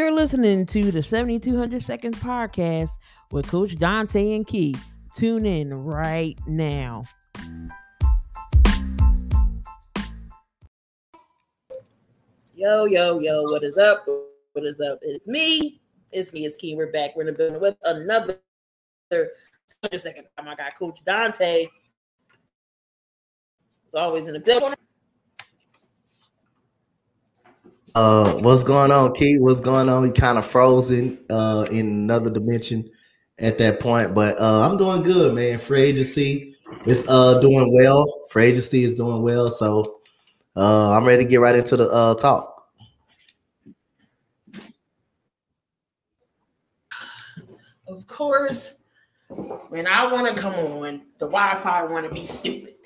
You're listening to the 7200 Seconds podcast with Coach Dante and Key. Tune in right now. Yo, yo, yo, what is up? What is up? It's me. It's me, it's Key. We're back. We're in the building with another second oh time. I got Coach Dante. It's always in the building. Uh, what's going on, Key? What's going on? We kind of frozen uh in another dimension at that point, but uh I'm doing good, man. Free agency is uh doing well. Free agency is doing well, so uh I'm ready to get right into the uh talk. Of course, when I want to come on, the Wi-Fi want to be stupid.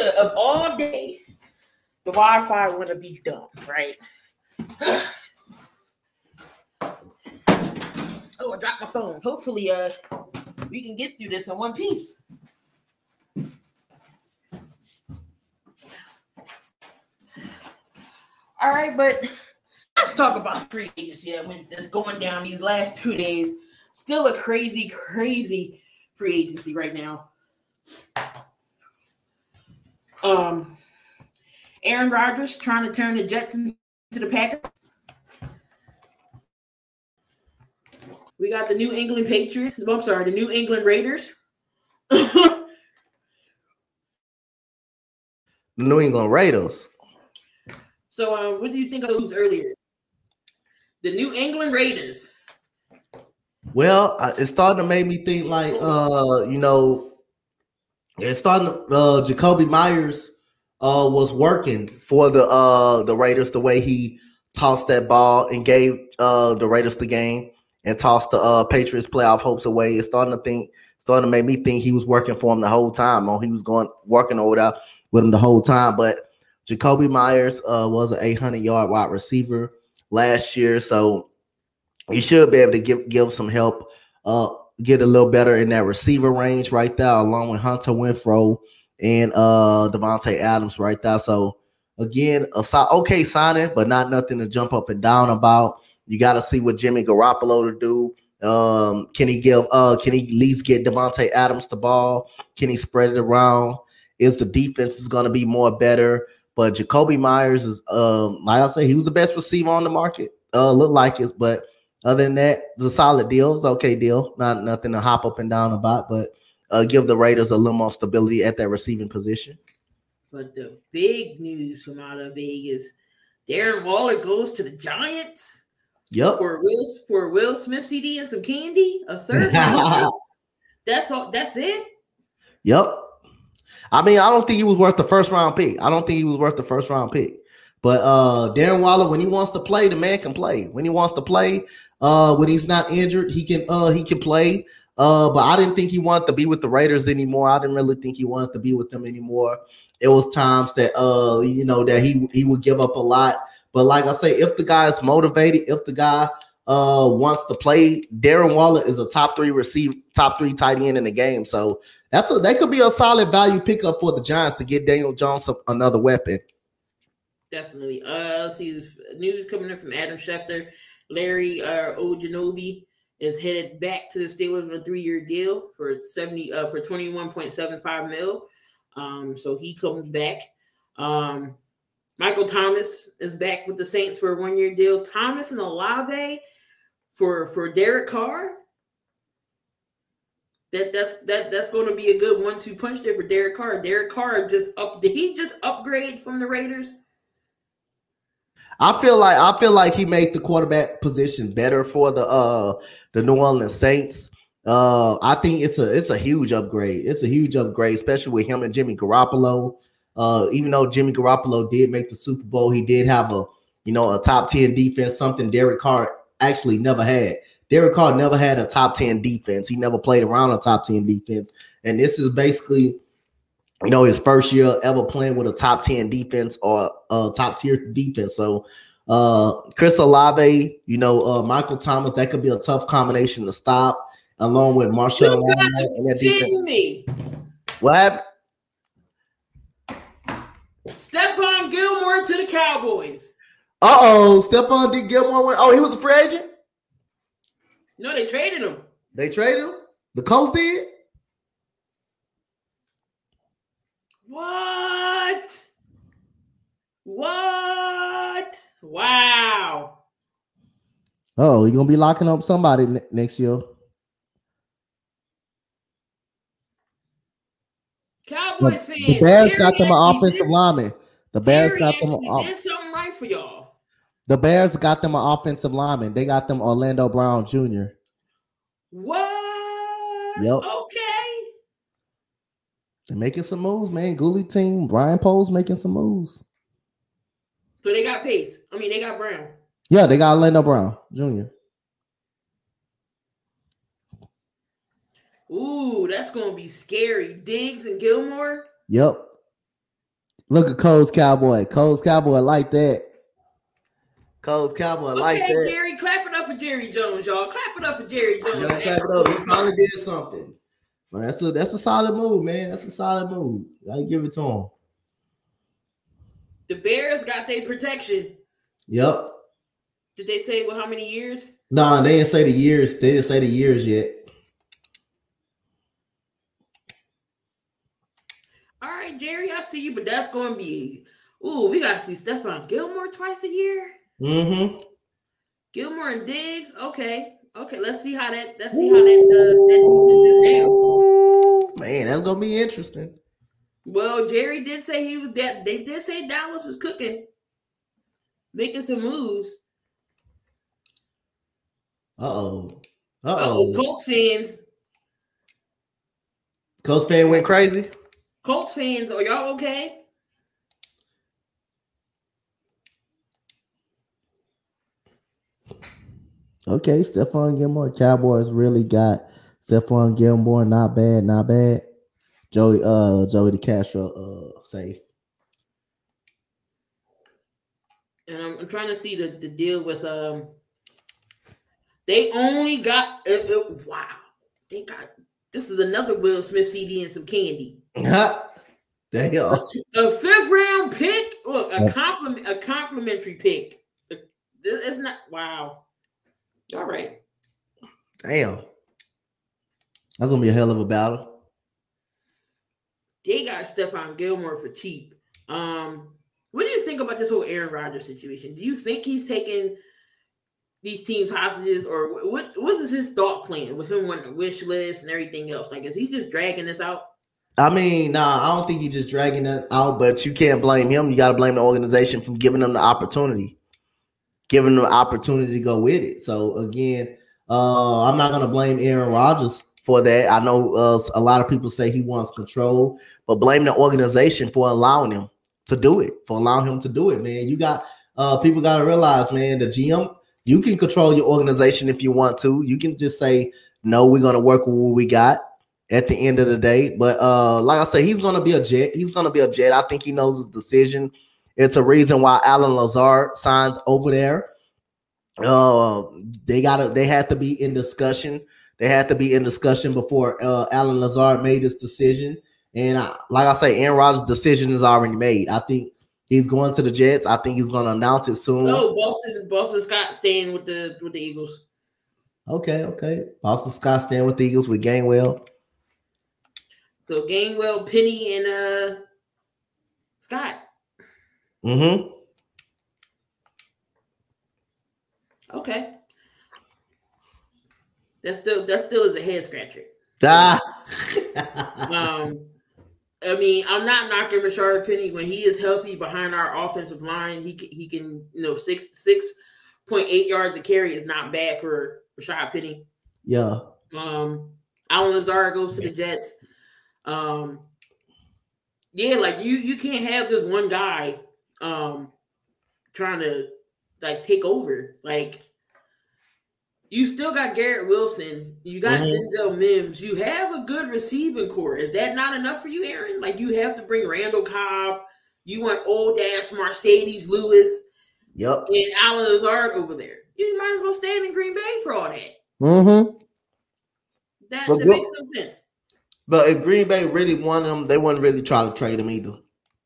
Of all day, the Wi-Fi want to be dumb, right? oh, I dropped my phone. Hopefully, uh, we can get through this in one piece. All right, but let's talk about free agency. Yeah, it's going down these last two days, still a crazy, crazy free agency right now. Um, Aaron Rodgers trying to turn the Jets into the Packers. We got the New England Patriots. I'm sorry, the New England Raiders. New England Raiders. So, um, what do you think of those earlier? The New England Raiders. Well, it's starting to make me think like, uh, you know, it's starting. Uh, Jakobi Meyers uh, was working for the uh, the Raiders the way he tossed that ball and gave uh, the Raiders the game and tossed the uh, Patriots playoff hopes away. It's starting to think, starting to make me think he was working for him the whole time. Or he was going working over there with him the whole time. But Jakobi Meyers uh, was an 800 yard wide receiver last year, so he should be able to give give some help uh, get a little better in that receiver range right there, along with Hunter Renfrow and uh Davante Adams right there. So again, a okay signing, but not nothing to jump up and down about. You got to see what Jimmy Garoppolo to do. Um, can he give? Uh, can he at least get Davante Adams the ball? Can he spread it around? Is the defense is going to be more better? But Jakobi Meyers is, um, like I say, he was the best receiver on the market. Uh, look like it, but other than that, it was a solid deal. Was okay deal. Not nothing to hop up and down about, but uh, give the Raiders a little more stability at that receiving position. But the big news from out of Vegas, Darren Waller goes to the Giants. Yep. For Will for Will Smith CD and some candy, a third. that's all. That's it. Yep. I mean, I don't think he was worth the first round pick. I don't think he was worth the first round pick. But uh Darren Waller, when he wants to play, the man can play. When he wants to play, uh, when he's not injured, he can uh he can play. Uh, but I didn't think he wanted to be with the Raiders anymore. I didn't really think he wanted to be with them anymore. It was times that uh, you know, that he he would give up a lot. But like I say, if the guy is motivated, if the guy uh wants to play, Darren Waller is a top three receive, top three tight end in the game. So that's a that could be a solid value pickup for the Giants to get Daniel Jones another weapon. Definitely. Uh, let's see news coming in from Adam Schefter. Larry uh, is headed back to the Steelers with a three-year deal for 70 uh, for 21.75 mil. Um, so he comes back. Um, Michael Thomas is back with the Saints for a one-year deal. Thomas and Olave for for Derek Carr. That that's that that's going to be a good one-two punch there for Derek Carr. Derek Carr just up. Did he just upgrade from the Raiders? I feel like I feel like he made the quarterback position better for the uh the New Orleans Saints. Uh, I think it's a it's a huge upgrade. It's a huge upgrade, especially with him and Jimmy Garoppolo. Uh, even though Jimmy Garoppolo did make the Super Bowl, he did have a you know a top ten defense, something Derek Carr actually never had. Derek Carr never had a top ten defense. He never played around a top ten defense, and this is basically you know, his first year ever playing with a top 10 defense or a top tier defense. So uh Chris Olave, you know, uh Michael Thomas, that could be a tough combination to stop, along with Marshall and that defense. Me. What? Stephon Stephon Gilmore to the Cowboys. Uh oh, Stephon D. Gilmore went. Oh, he was a free agent. No, they traded him. They traded him. The Colts did. What? What? Wow. Oh, you're gonna be locking up somebody ne- next year. Cowboys fans. The Bears got them an offensive did- lineman. The Bears got them. A, did something right for y'all. the Bears got them an offensive lineman. They got them Orlando Brown Jr. What? Yep. Okay. They're making some moves, man. Gooley team, Ryan Poles making some moves. So they got Pace. I mean, they got Brown. Yeah, they got Orlando Brown Jr. Ooh, that's gonna be scary. Diggs and Gilmore. Yep. Look at Cole's Cowboy. Cole's Cowboy like that. Cole's Cowboy like okay, that. Jerry, clap it up for Jerry Jones, y'all. Clap it up for Jerry Jones. Yeah, clap it up. He finally did something. But that's a that's a solid move, man. That's a solid move. Gotta give it to him. The Bears got their protection. Yep. Did they say well how many years? Nah, they didn't say the years. They didn't say the years yet. All right, Jerry, I see you, but that's gonna be ooh, we gotta see Stephon Gilmore twice a year. Mm-hmm. Gilmore and Diggs. Okay. Okay, let's see how that let's see how that uh, that defense is now. Man, that's gonna be interesting. Well, Jerry did say he was that they did say Dallas was cooking, making some moves. Uh oh. Uh Oh. Colts fans, Colts fan went crazy. Colts fans, are y'all okay? Okay, Stephon Gilmore. Cowboys really got Stephon Gilmore. Not bad, not bad. Joey, uh, Joey DeCastro, uh, say. And I'm, I'm trying to see the, the deal with um. They only got uh, uh, wow. They got this is another Will Smith CD and some candy. Damn. A fifth round pick, look a compliment, a complimentary pick. This it's not wow. All right, Damn. That's gonna be a hell of a battle. they got Stephon Gilmore for cheap. Um, what do you think about this whole Aaron Rodgers situation? Do you think he's taking these teams hostages, or what? What is his thought plan with him wanting a wish list and everything else? Like, is he just dragging this out? I mean, nah, I don't think he's just dragging it out, but you can't blame him. You got to blame the organization for giving them the opportunity, giving them the opportunity to go with it. So again, uh, I'm not gonna blame Aaron Rodgers for that. I know uh, a lot of people say he wants control, but blame the organization for allowing him to do it, for allowing him to do it, man. You got uh, people got to realize, man, the GM, you can control your organization if you want to. You can just say, no, we're gonna work with what we got at the end of the day. But uh, like I said, he's gonna be a jet. He's gonna be a jet. I think he knows his decision. It's a reason why Allen Lazard signed over there. Uh, they gotta they had to be in discussion. They had to be in discussion before uh, Allen Lazard made this decision. And I, like I say, Aaron Rodgers' decision is already made. I think he's going to the Jets. I think he's going to announce it soon. No, Boston, Boston Scott staying with the with the Eagles. Okay, okay. Boston Scott staying with the Eagles with Gainwell. So Gainwell, Penny, and uh Scott. Mm-hmm. Okay. That still that still is a head scratcher. Ah. Um, I mean, I'm not knocking Rashaad Penny when he is healthy behind our offensive line. He can, he can you know six six point eight yards a carry is not bad for Rashaad Penny. yeah. Um, Allen Lazard goes to the Jets. Um, yeah, like you you can't have this one guy um trying to like take over. Like you still got Garrett Wilson, you got Mhm. Denzel Mims, you have a good receiving core. Is that not enough for you, Aaron? Like you have to bring Randall Cobb, you want old ass Marcedes Lewis Yep. and Allen Lazard over there. You might as well stay in Green Bay for all that. Mm-hmm. That, But that makes no sense. But if Green Bay really wanted him, they wouldn't really try to trade him either.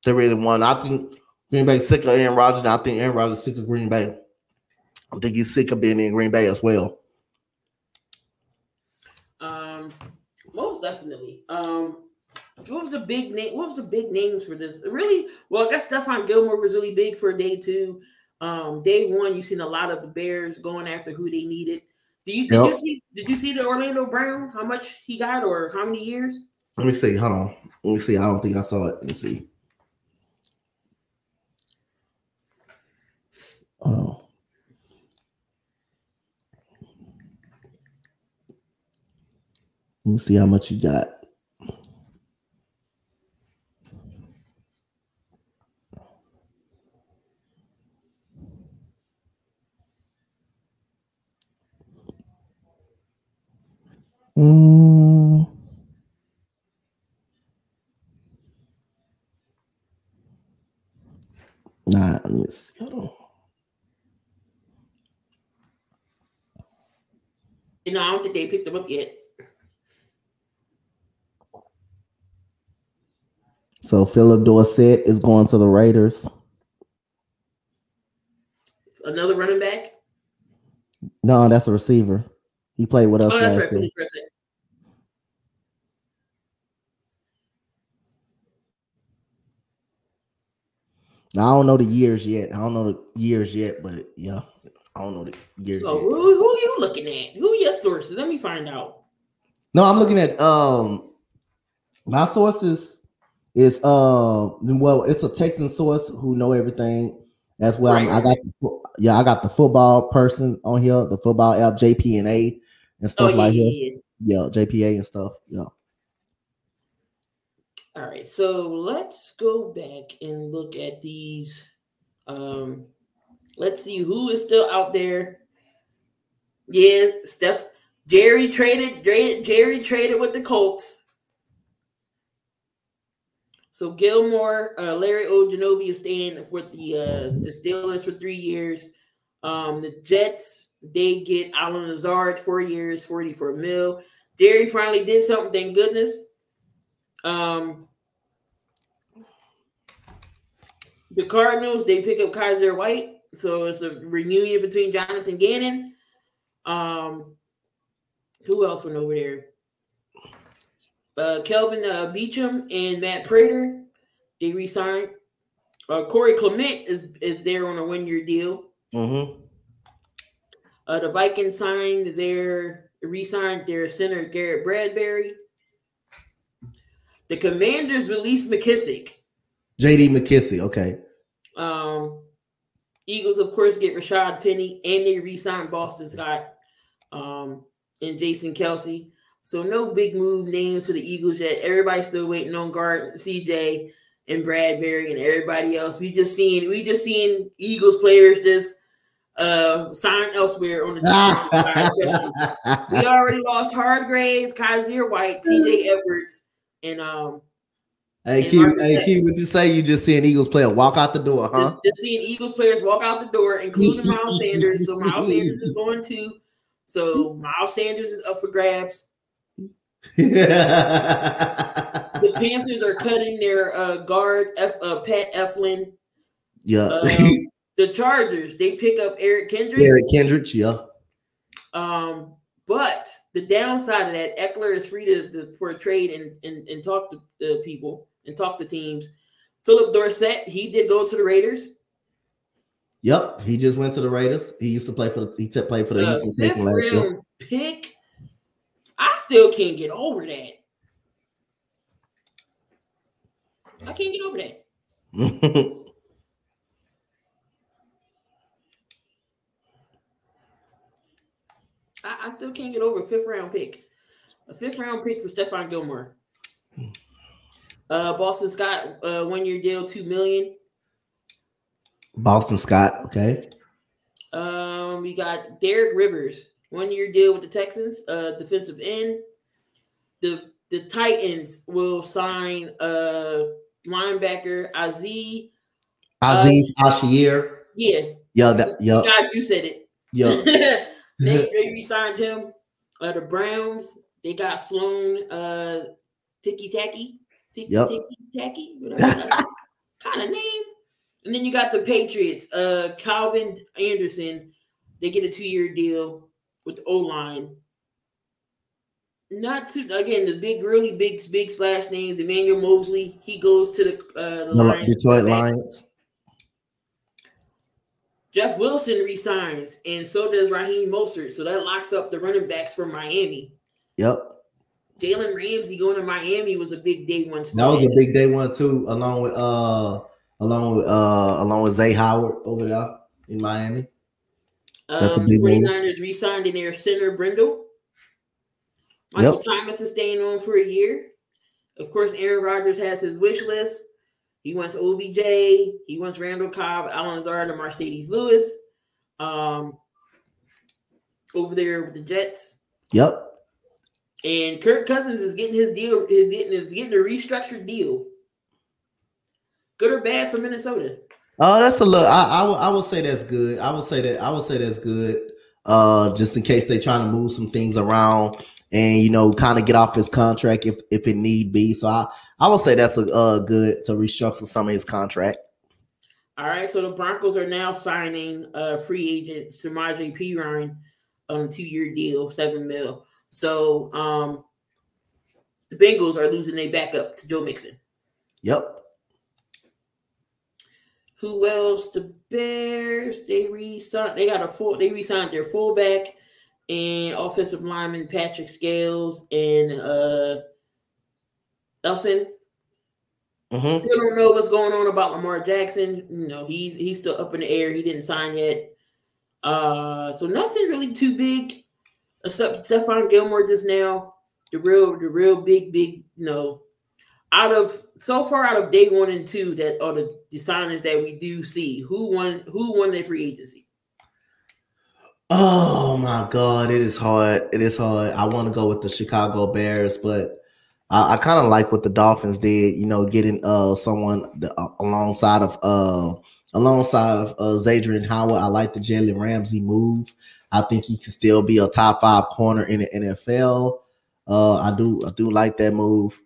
They really want. I think Green Bay sick of Aaron Rodgers. And I think Aaron Rodgers is sick of Green Bay. I think he's sick of being in Green Bay as well. Um, most definitely. Um, what was the big name? What was the big names for this? Really? Well, I guess Stephon Gilmore was really big for day two. Um, day one, you've seen a lot of the Bears going after who they needed. Do you did yep. you see did you see the Orlando Brown? How much he got or how many years? Let me see. Hold on. Let me see. I don't think I saw it. Let me see. Hold on. Let me see how much you got. Mm. Nah, let me see. Hold on. You know, I don't think they picked them up yet. So Philip Dorsett is going to the Raiders. Another running back? No, that's a receiver. He played with us oh, last year. Now, I don't know the years yet. I don't know the years yet, but yeah, I don't know the years. Oh, who, who, are you looking at? Who are your sources? Let me find out. No, I'm looking at um my sources is uh well, it's a Texan source who know everything as well. Right. I got the, yeah, I got the football person on here, the football app JP and A and stuff oh, like yeah, that. Yeah. yeah, JPA and stuff. Yeah. All right, so let's go back and look at these. Um, let's see who is still out there. Yeah, Steph. Jerry traded. Jerry traded with the Colts. So Gilmore, uh, Larry Ogunjobi is staying with the uh, the Steelers for three years. Um, the Jets they get Allen Lazard four years, forty for mil. Jerry finally did something. Thank goodness. Um, the Cardinals they pick up Kyzir White, so it's a reunion between Jonathan Gannon. Um, who else went over there? Uh, Kelvin uh, Beachum and Matt Prater they resigned. Uh, Corey Clement is is there on a one year deal. Mm-hmm. Uh, the Vikings signed their re-signed their center Garrett Bradbury. The Commanders released McKissic. JD McKissic, okay. Um, Eagles, of course, get Rashaad Penny, and they re-signed Boston Scott um, and Jason Kelce. So no big move names for the Eagles yet. Everybody's still waiting on guard CJ and Bradberry and everybody else. We just seen we just seen Eagles players just uh sign elsewhere on the we already lost Hargrave, Kyzir White, TJ Edwards, and um Hey, hey, Q, would you say you just seeing Eagles player walk out the door, huh? Just, just seeing Eagles players walk out the door, including Miles Sanders. So Miles Sanders is going too. So Miles Sanders is up for grabs. The Panthers are cutting their uh, guard, F, uh, Pat Elflein. Yeah. Um, the Chargers, they pick up Eric Kendricks. Eric Kendricks, yeah. Um, but the downside of that, Ekeler is free to, to for trade and, and and talk to the people and talk to teams. Philip Dorsett, he did go to the Raiders. Yep, he just went to the Raiders. He used to play for the he t- played for the uh, Houston Texans last year. Pick, I still can't get over that. I can't get over that. I, I still can't get over a fifth round pick. A fifth round pick for Stephon Gilmore. Uh, Boston Scott, uh, one year deal, two million. Boston Scott, okay. Um, we got Derek Rivers, one year deal with the Texans, uh, defensive end. The the Titans will sign uh linebacker Aziz. Aziz uh, Ashir. Yeah. Yeah, that, yeah. God, you said it. Yeah. they, they re-signed him. Uh, the Browns they got Sloan uh, Tiki Taki. Tiki yep. Tiki Taki. kind of name. And then you got the Patriots. Uh, Calvin Anderson, they get a two-year deal with the O line. Not to again the big, really big, big splash names. Emmanuel Moseley, he goes to the, uh, the, The Lions. Detroit Lions. Jeff Wilson resigns, and so does Raheem Mostert. So that locks up the running backs for Miami. Yep. Jalen Ramsey going to Miami was a big day one. That was a big day one too, along with uh along with uh along with Zay Howard over there in Miami. That's a um, 49ers re-signed in their center Brendel. Michael Thomas is staying on for a year. Of course, Aaron Rodgers has his wish list. He wants OBJ. He wants Randall Cobb, Allen Lazard, and Marcedes Lewis. Um, over there with the Jets. Yep. And Kirk Cousins is getting his deal, is getting, is getting a restructured deal. Good or bad for Minnesota? Oh, that's a look. I, I would I would say that's good. I would say that I would say that's good. Uh, just in case they trying to move some things around and you know kind of get off his contract if if it need be. So I I would say that's a uh, good to restructure some of his contract. All right, so the Broncos are now signing uh free agent Samaje Perine on a two-year deal, seven mil. So um the Bengals are losing their backup to Joe Mixon. Yep. Who else? The Bears. They re-signed. They got a full. They re-signed their fullback and offensive lineman Patrick Scales and uh Elson. hmm Still don't know what's going on about Lamar Jackson. You know, he's he's still up in the air. He didn't sign yet. Uh, so nothing really too big, except Stephon Gilmore just now. The real, the real big, big, you know, out of so far out of day one and two that are the, the signings that we do see. Who won? Who won their free agency? Oh my god, it is hard. It is hard. I want to go with the Chicago Bears, but I, I kind of like what the Dolphins did. You know, getting uh someone the, uh, alongside of uh alongside of uh Zadrian Howard. I like the Jalen Ramsey move. I think he can still be a top five corner in the NFL. Uh, I do I do like that move.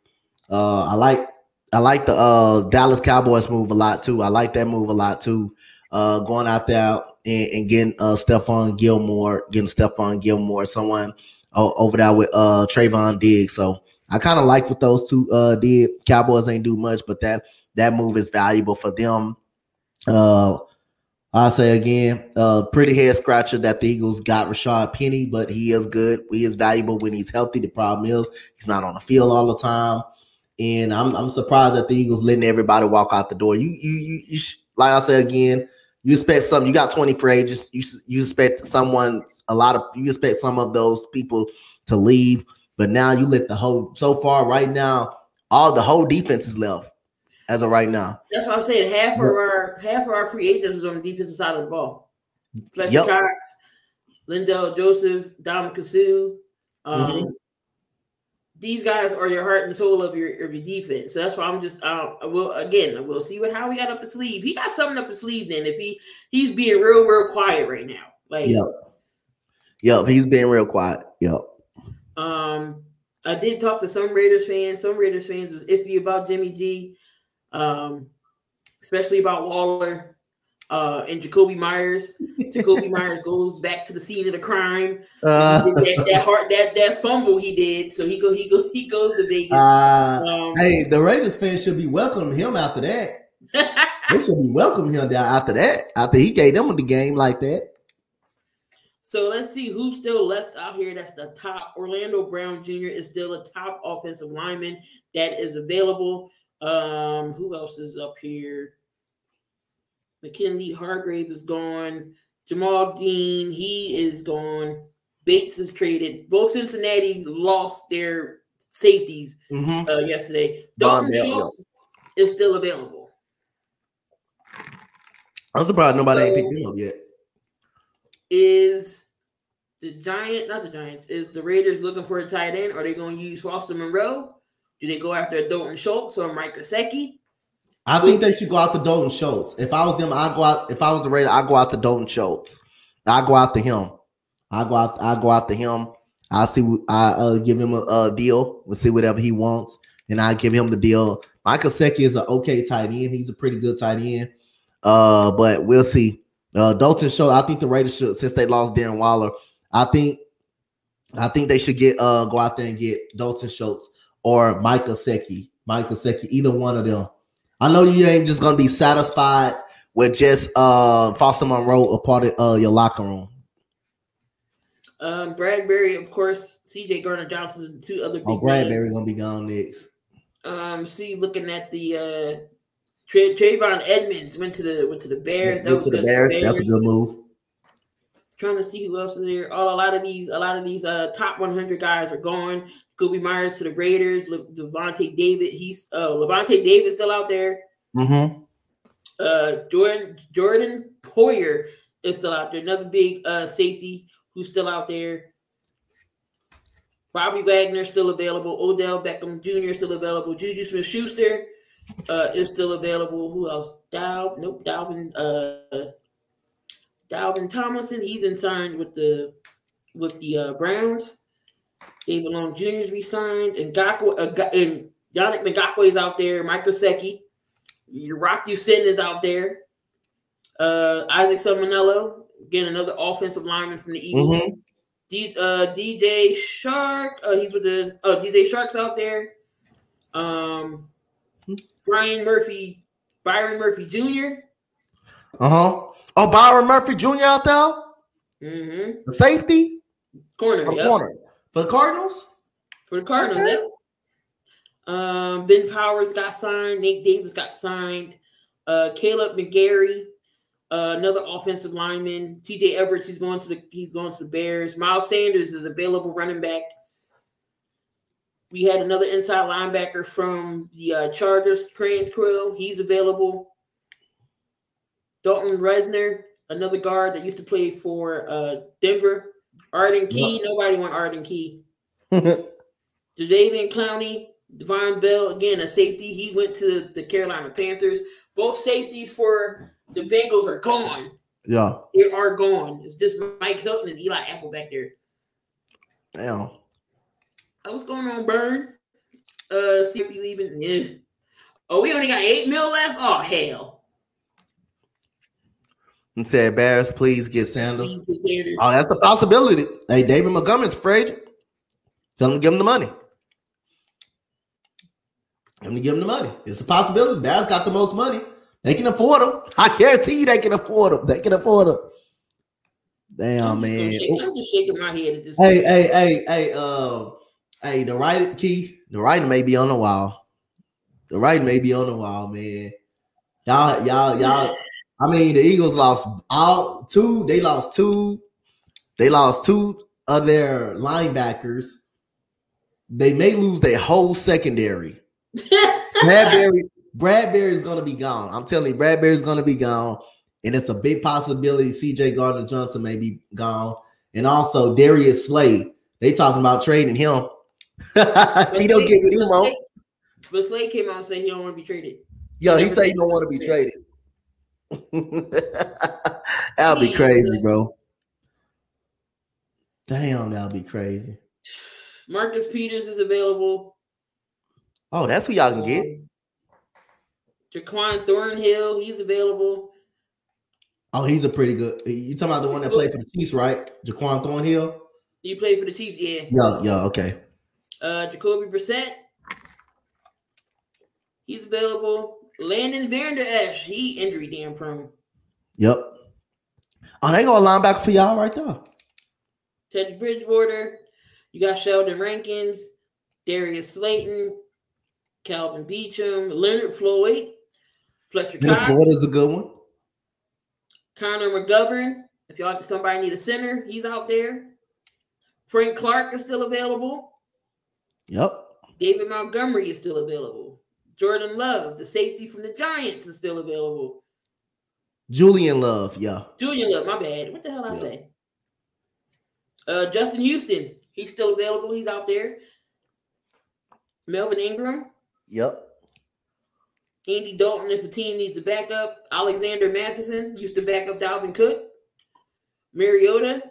Uh, I like I like the uh Dallas Cowboys move a lot too. I like that move a lot too. Uh, going out there and, and getting uh Stephon Gilmore, getting Stephon Gilmore, someone over there with uh Trevon Diggs. So I kind of like what those two uh did. Cowboys ain't do much, but that that move is valuable for them. Uh I'll say again, uh pretty head scratcher that the Eagles got Rashaad Penny, but he is good. He is valuable when he's healthy. The problem is he's not on the field all the time. And I'm I'm surprised that the Eagles letting everybody walk out the door. You you you, you like I said again, you expect some. You got 20 free agents. You you expect someone a lot of you expect some of those people to leave, but now you let the whole so far right now all the whole defense is left as of right now. That's what I'm saying. Half of our half of our free agents is on the defensive side of the ball. Fletcher Yep. Cox, Lindell Joseph, Dominic Sue. Um, Mhm. These guys are your heart and soul of your of your defense. So that's why I'm just um, I will again I will see what how he got up his sleeve. He got something up his sleeve. Then if he he's being real real quiet right now. Like Yep. Yep. He's being real quiet. Yep. Um, I did talk to some Raiders fans. Some Raiders fans was iffy about Jimmy G, um, especially about Waller uh, and Jakobi Meyers. Jakobi Meyers goes back to the scene of the crime. Uh, that, that heart that that fumble he did. So he go he go he goes to Vegas. uh, Um, hey, the Raiders fans should be welcoming him after that. They should be welcoming him down after that. After he gave them the game like that. So let's see who's still left out here. That's the top. Orlando Brown Jr. is still a top offensive lineman that is available. Um, who else is up here? McKinley Hargrave is gone. Jamal Dean, he is gone. Bates is traded. Both Cincinnati lost their safeties Mhm. uh, yesterday. Dalton Schultz is still available. I'm surprised nobody ain't So- picked him up yet. is the Giant, not the Giants, is the Raiders looking for a tight end? Are they going to use Foster Monroe? Do they go after Dalton Schultz or Mike Gesicki? I think they should go out to Dalton Schultz. If I was them, I'd go out. If I was the Raiders, I'd go out to Dalton Schultz. I go out to him. I go out. I go out to him. I see. I uh, give him a, a deal. We'll see whatever he wants, and I give him the deal. Michael Secchi is an okay tight end. He's a pretty good tight end. Uh, but we'll see. Uh, Dalton Schultz. I think the Raiders should, since they lost Darren Waller, I think, I think they should get uh go out there and get Dalton Schultz or Mike Gesicki, Mike Gesicki, either one of them. I know you ain't just gonna be satisfied with just uh Foster Monroe a part of uh, your locker room. Um, Bradberry, of course, CJ Gardner Johnson, and two other. oh, Bradberry gonna be gone next. Um, see, looking at the uh Tra- Trayvon Edmunds went to the went to the Bears. That went to the Bears. Bears. That's a good move. Trying to see who else is there. All a lot of these, a lot of these uh top 100 guys are going. Kobe Myers to the Raiders. Le- Lavonte David, he's uh Lavonte David still out there. Mm-hmm. Uh, Jordan Jordan Poyer is still out there. Another big uh safety who's still out there. Bobby Wagner still available. Odell Beckham Jr. still available. Juju Smith Schuster uh, is still available. Who else? Dow, nope, Dalvin, uh, Dalvin Tomlinson. He's been signed with the with the uh, Browns. David Long Jr. is re-signed, and Gakwe, uh, and Yannick Ngakoue is out there. Mike Gesicki, Rock Ya-Sin is out there. Uh, Isaac Seumalo, again another offensive lineman from the Eagles. Mm-hmm. D, uh, DJ Chark, uh, he's with the uh, DJ Chark's out there. Um, Brian Murphy, Byron Murphy Jr. Uh huh. Oh, Byron Murphy Jr. out there. Mm-hmm. The safety corner, yep. corner for the Cardinals. For the Cardinals, okay. yep. Um, Ben Powers got signed. Nate Davis got signed. Uh, Kaleb McGary, uh, another offensive lineman. T.J. Edwards, he's going to the he's going to the Bears. Miles Sanders is available running back. We had another inside linebacker from the uh, Chargers, Crane Quill. He's available. Dalton Risner, another guard that used to play for uh, Denver. Arden Key, nobody want Arden Key. Jadeveon Clowney, Divine Bell, again, a safety. He went to the Carolina Panthers. Both safeties for the Bengals are gone. Yeah. They are gone. It's just Mike Hilton and Eli Apple back there. Damn. What's going on, Burn? Uh, CP leaving. Yeah. Oh, we only got eight mil left. Oh hell. And said, Bears, please get Sanders. Oh, that's a possibility. Hey, David Montgomery's afraid. Tell him to give him the money. Tell him to give him the money. It's a possibility. Bears got the most money. They can afford them. I guarantee you they can afford them. They can afford them. Damn, I'm man. Shake, I'm just shaking my head at this. Hey, point. hey, hey, hey, uh, Hey, the right key, the right may be on the wall. The right may be on the wall, man. Y'all, y'all, y'all. I mean, the Eagles lost all two. They lost two. They lost two of their linebackers. They may lose their whole secondary. Bradberry, Bradberry is gonna be gone. I'm telling you, Bradberry is gonna be gone, and it's a big possibility. C.J. Gardner Johnson may be gone, and also Darius Slay. They talking about trading him he don't give it him on. But Slade came out and said he don't want to be traded. Yo, he, he said he don't want to be traded. that'll be crazy, bro. Damn, that'll be crazy. Marcus Peters is available. Oh, that's who y'all can get. Um, Jaquan Thornhill, he's available. Oh, he's a pretty good. You talking about the one that played for the Chiefs, right? Jaquan Thornhill. You played for the Chiefs, yeah. Yeah, yeah, okay. Uh, Jacoby Brissett, he's available. Landon Vander Esch, he injury damn prone. Yep. Oh, they got a linebacker for y'all right there. Ted Bridgewater. You got Sheldon Rankins, Darius Slayton, Kelvin Beachum, Leonard Floyd, Fletcher Leonard Cox. Floyd is a good one. Connor McGovern. If y'all somebody need a center, he's out there. Frank Clark is still available. Yep. David Montgomery is still available. Jordan Love, the safety from the Giants, is still available. Julian Love, yeah. Julian Love, my bad. What the hell I say? Uh, Justin Houston, he's still available. He's out there. Melvin Ingram. Yep. Andy Dalton, if a team needs a backup. Alexander Mattison used to back up Dalvin Cook. Mariota.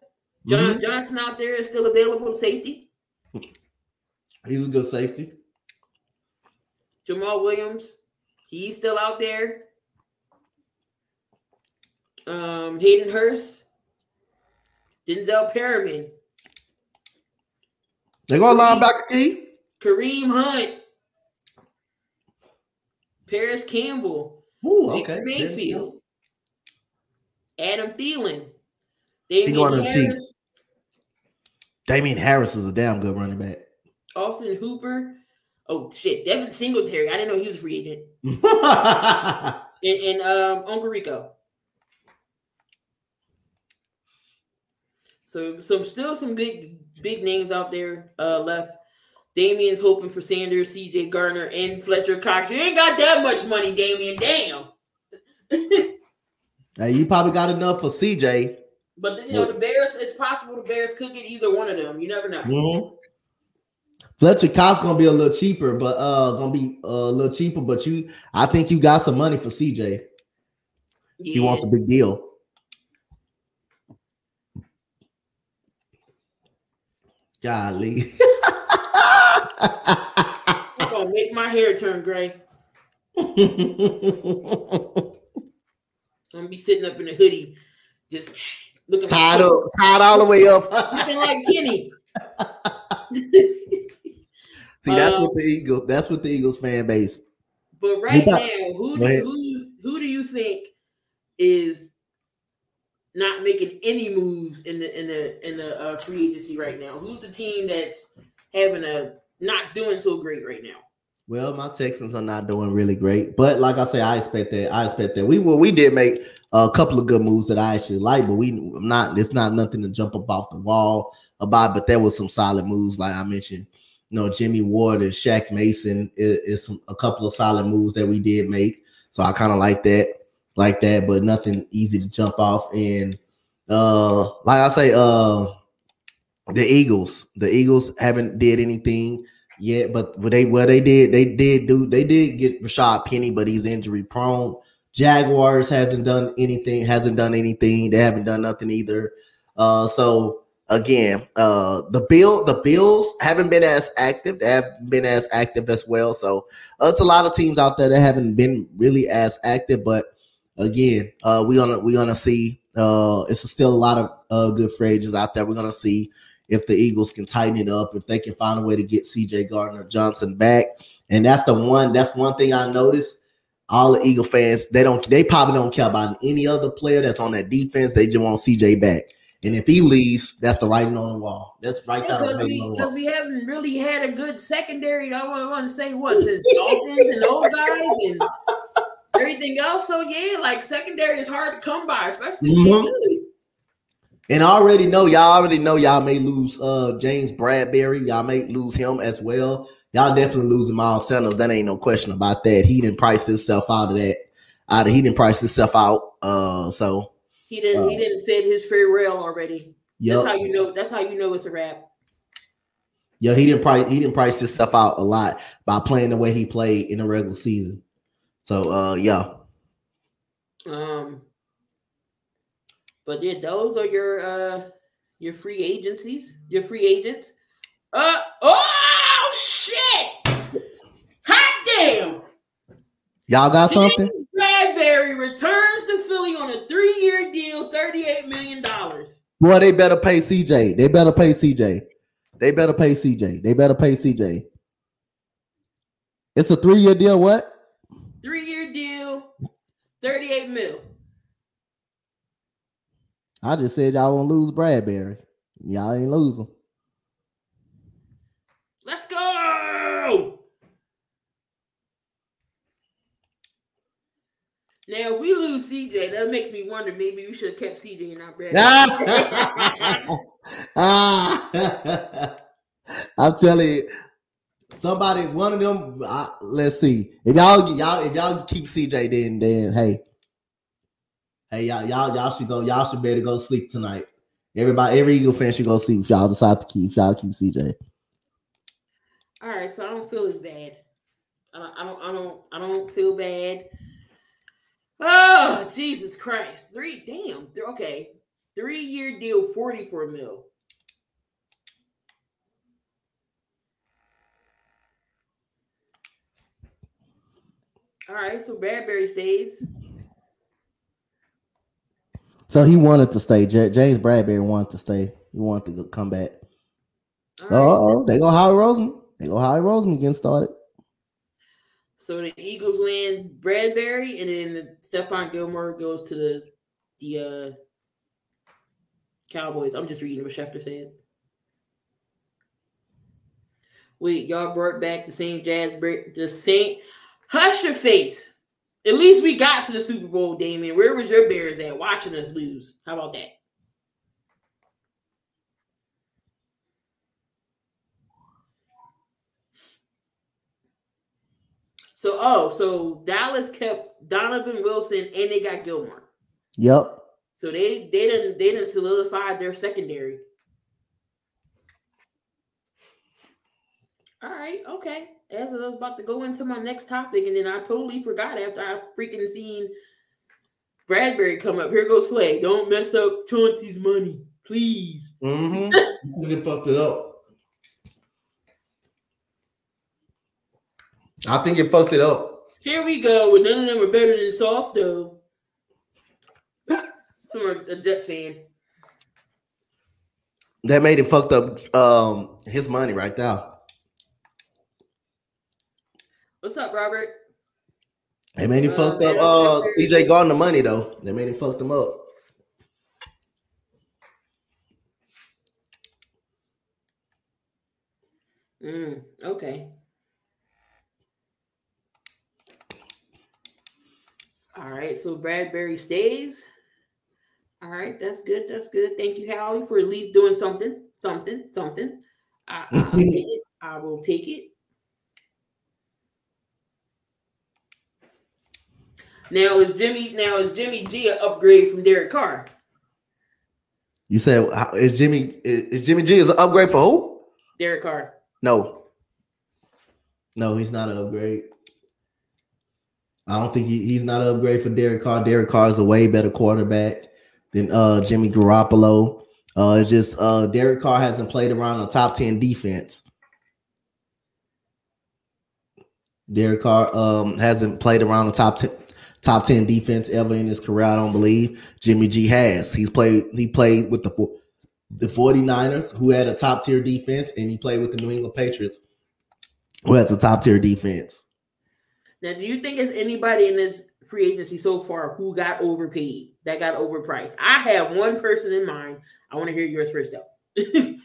John mm-hmm. Johnson out there is still available to safety. He's a good safety. Jamaal Williams, he's still out there. Um, Hayden Hurst, Denzel Perryman. They go linebacker key. Kareem Hunt, Parris Campbell, Ooh, okay. Mayfield, Adam Thielen, He Damian going Harris. Damien Harris is a damn good running back. Austin Hooper. Oh shit, Devin Singletary. I didn't know he was a free agent. And, and um, Uncle Rico. So some still some big big names out there uh, left. Damien's hoping for Sanders, CJ Garner, and Fletcher Cox. You ain't got that much money, Damien. Damn. hey, you probably got enough for CJ. But you know, the Bears, it's possible the Bears could get either one of them. You never know. Mhm. Fletcher Cox gonna be a little cheaper, but uh, gonna be a little cheaper. But you, I think you got some money for CJ. He wants a big deal. Golly. I'm gonna make my hair turn gray. I'm gonna be sitting up in a hoodie, just looking tied up, tied all the way up. looking like Kenny. See, that's Um, what the Eagles. That's what the Eagles fan base. But right now, who do, who who do you think is not making any moves in the in the in the uh, free agency right now? Who's the team that's having a not doing so great right now? Well, my Texans are not doing really great, but like I say, I expect that. I expect that we will. We did make a couple of good moves that I actually like, but we not. It's not nothing to jump up off the wall about. But there was some solid moves, like I mentioned. You know, Jimmy Ward and Shaq Mason is, is some, a couple of solid moves that we did make. So I kind of like that, like that, but nothing easy to jump off. And uh, like I say, uh, the Eagles, the Eagles haven't did anything yet, but what they what they did, they did do they did get Rashaad Penny, but he's injury prone. Jaguars hasn't done anything, hasn't done anything. They haven't done nothing either. Uh, so again, uh, the bill the Bills haven't been as active. They haven't been as active as well. So uh, it's a lot of teams out there that haven't been really as active. But again, uh, we gonna we gonna see. Uh, it's still a lot of uh, good free agents out there. We're gonna see if the Eagles can tighten it up, if they can find a way to get CJ Gardner Johnson back. And that's the one, that's one thing I noticed. All the Eagle fans, they don't they probably don't care about any other player that's on that defense. They just want CJ back. And if he leaves, that's the writing on the wall. That's right there. the Because we, on the because we haven't really had a good secondary. I want, to say what since Dolphins and old guys and everything else. So yeah, like secondary is hard to come by, especially. Mhm. And I already know y'all already know y'all may lose uh James Bradberry. Y'all may lose him as well. Y'all definitely losing Miles Sanders. That ain't no question about that. He didn't price himself out of that. Out of he didn't price himself out. Uh so He didn't. he didn't said his farewell already. yeah. That's how you know. That's how you know it's a wrap. Yeah, he didn't price he didn't price this stuff out a lot by playing the way he played in the regular season. So uh yeah. Um, but yeah, those are your uh your free agencies, your free agents. Uh oh shit! Hot damn! Y'all got something? Bradberry returns to Philly on a three-year deal, thirty-eight million dollars. Boy, they better pay CJ. They better pay CJ. They better pay CJ. They better pay CJ. It's a three-year deal. What? Three-year deal, thirty-eight mil. I just said y'all won't lose Bradberry. Y'all ain't losing. Let's go! Now if we lose CJ. That makes me wonder. Maybe we should have kept CJ and not Bradberry. ah. I'm telling you, somebody, one of them. Let's see if y'all y'all if y'all keep CJ, then then hey, hey y'all y'all y'all should go. Y'all should better go to sleep tonight. Everybody, every Eagle fan should go sleep if y'all decide to keep. Y'all keep CJ. All right, so I don't feel as bad. I don't, I don't, I don't, I don't feel bad. Oh, Jesus Christ! Three, damn. Okay, three-year deal, forty-four mil. All right, so Bradberry stays. So he wanted to stay. J- James Bradberry wanted to stay. He wanted to come back. so right. they go Howie Roseman. They go Howie Roseman getting started. So the Eagles land Bradberry, and then Stephon Gilmore goes to the the uh, Cowboys. I'm just reading what Schefter said. Wait, y'all brought back the same jazz break, the same. Hush your face. At least we got to the Super Bowl, Damien. Where was your Bears at watching us lose? How about that? So, oh, so Dallas kept Donovan Wilson and they got Gilmore. Yep. So they they didn't they didn't solidify their secondary. All right, okay. As I was about to go into my next topic, and then I totally forgot after I freaking seen Bradberry come up. Here goes Slay. Don't mess up Chauncey's money, please. Mm-hmm. you fucked it up. I think you fucked it up. Here we go. With none of them are better than Sauce, though. Some are a Jets fan. That made it fucked up um his money right now. What's up, Robert? They made him uh, fucked up uh CJ Gardner money though. They made him fucked him up. Mm, okay. All right, so Bradberry stays. All right, that's good. That's good. Thank you, Howie, for at least doing something, something, something. I, I'll take it. I will take it. Now is Jimmy now is Jimmy G an upgrade from Derek Carr? You said is Jimmy is Jimmy G is an upgrade for who? Derek Carr. No. No, he's not an upgrade. I don't think he, he's not an upgrade for Derek Carr. Derek Carr is a way better quarterback than uh, Jimmy Garoppolo. Uh, it's just uh, Derek Carr hasn't played around a top 10 defense. Derek Carr um, hasn't played around a top 10 top 10 defense ever in his career, I don't believe. Jimmy G has. He's played he played with the the 49ers who had a top tier defense and he played with the New England Patriots who has a top tier defense. Now, do you think there's anybody in this free agency so far who got overpaid, that got overpriced? I have one person in mind. I want to hear yours first, though.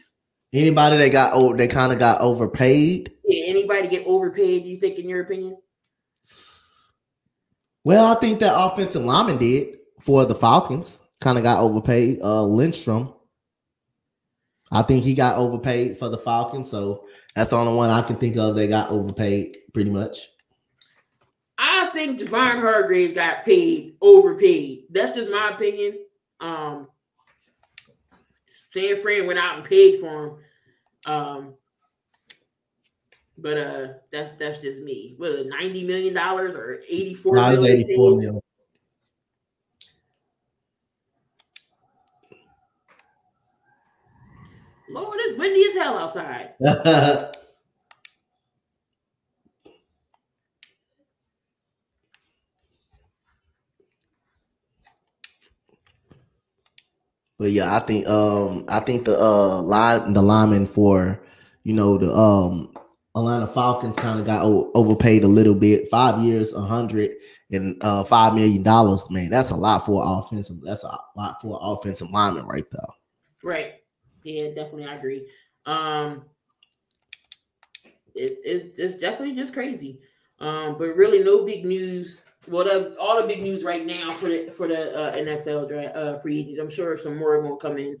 anybody that got oh, they kind of got overpaid. Yeah, anybody get overpaid? You think, in your opinion? Well, I think that offensive lineman did for the Falcons. Kind of got overpaid. Uh, Lindstrom. I think he got overpaid for the Falcons, so that's the only one I can think of. They got overpaid pretty much. I think Javon Hargrave got paid, overpaid. That's just my opinion. Um, San Fran went out and paid for him. Um, but uh, that's that's just me. What ninety million dollars or eighty four? No, it's eighty four million. Lord, it's windy as hell outside. But yeah, I think um I think the uh line the lineman for you know the um Atlanta Falcons kind of got o- overpaid a little bit. Five years, a hundred and uh five million dollars. Man, that's a lot for offensive. That's a lot for offensive lineman right there. Right. Yeah, definitely. I agree. Um, it, it's it's definitely just crazy. Um, but really, no big news well, the, all the big news right now for the for the uh, NFL draft uh, free agents. I'm sure some more will come in.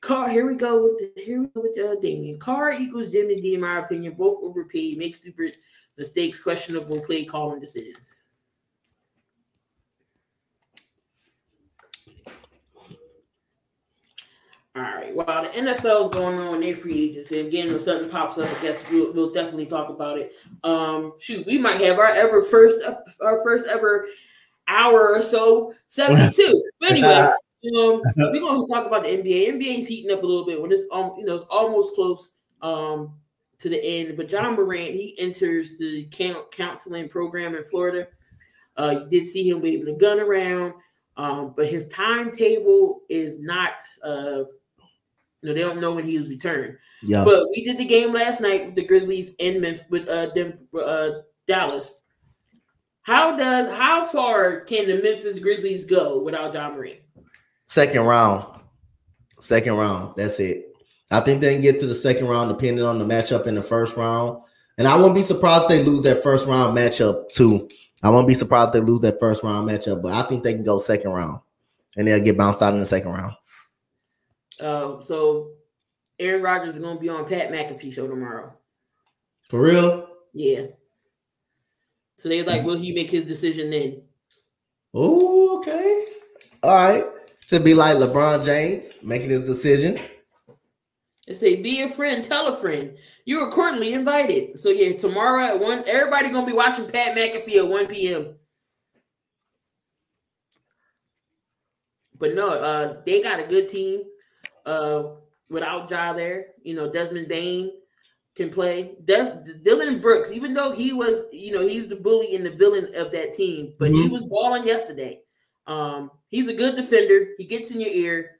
Carr, here we go with the, here we go with uh, Damien. Carr equals Jimmy D, in my opinion. Both overpaid, make stupid mistakes, questionable play calling decisions. All right. While the NFL is going on in their free agency, again, if something pops up, I guess we'll, we'll definitely talk about it. Um, shoot, we might have our ever first, our first ever hour or so, seventy-two. but anyway, um, we're going to talk about the NBA. NBA is heating up a little bit when it's um, you know, it's almost close um to the end. But Ja Morant, he enters the count counseling program in Florida. Uh, you did see him waving a gun around. Um, but his timetable is not uh you know, they don't know when he's returned. Yeah. But we did the game last night with the Grizzlies in Memphis with uh, them, uh Dallas. How does how far can the Memphis Grizzlies go without John Morant? Second round. Second round. That's it. I think they can get to the second round depending on the matchup in the first round. And I won't be surprised if they lose that first round matchup too. I won't be surprised if they lose that first round matchup, but I think they can go second round and they'll get bounced out in the second round. Uh, so Aaron Rodgers is gonna be on Pat McAfee show tomorrow. For real? Yeah. So they like, will he make his decision then? Oh, okay. All right. Should be like LeBron James making his decision. They say, be a friend, tell a friend. You are currently invited. So yeah, tomorrow at one, everybody gonna be watching Pat McAfee at 1 p.m. But no, uh, they got a good team. Uh, without Ja there, you know, Desmond Bane can play. Des- Dillon Brooks, even though he was, you know, he's the bully and the villain of that team, but he Mhm. was balling yesterday. Um, he's a good defender. He gets in your ear.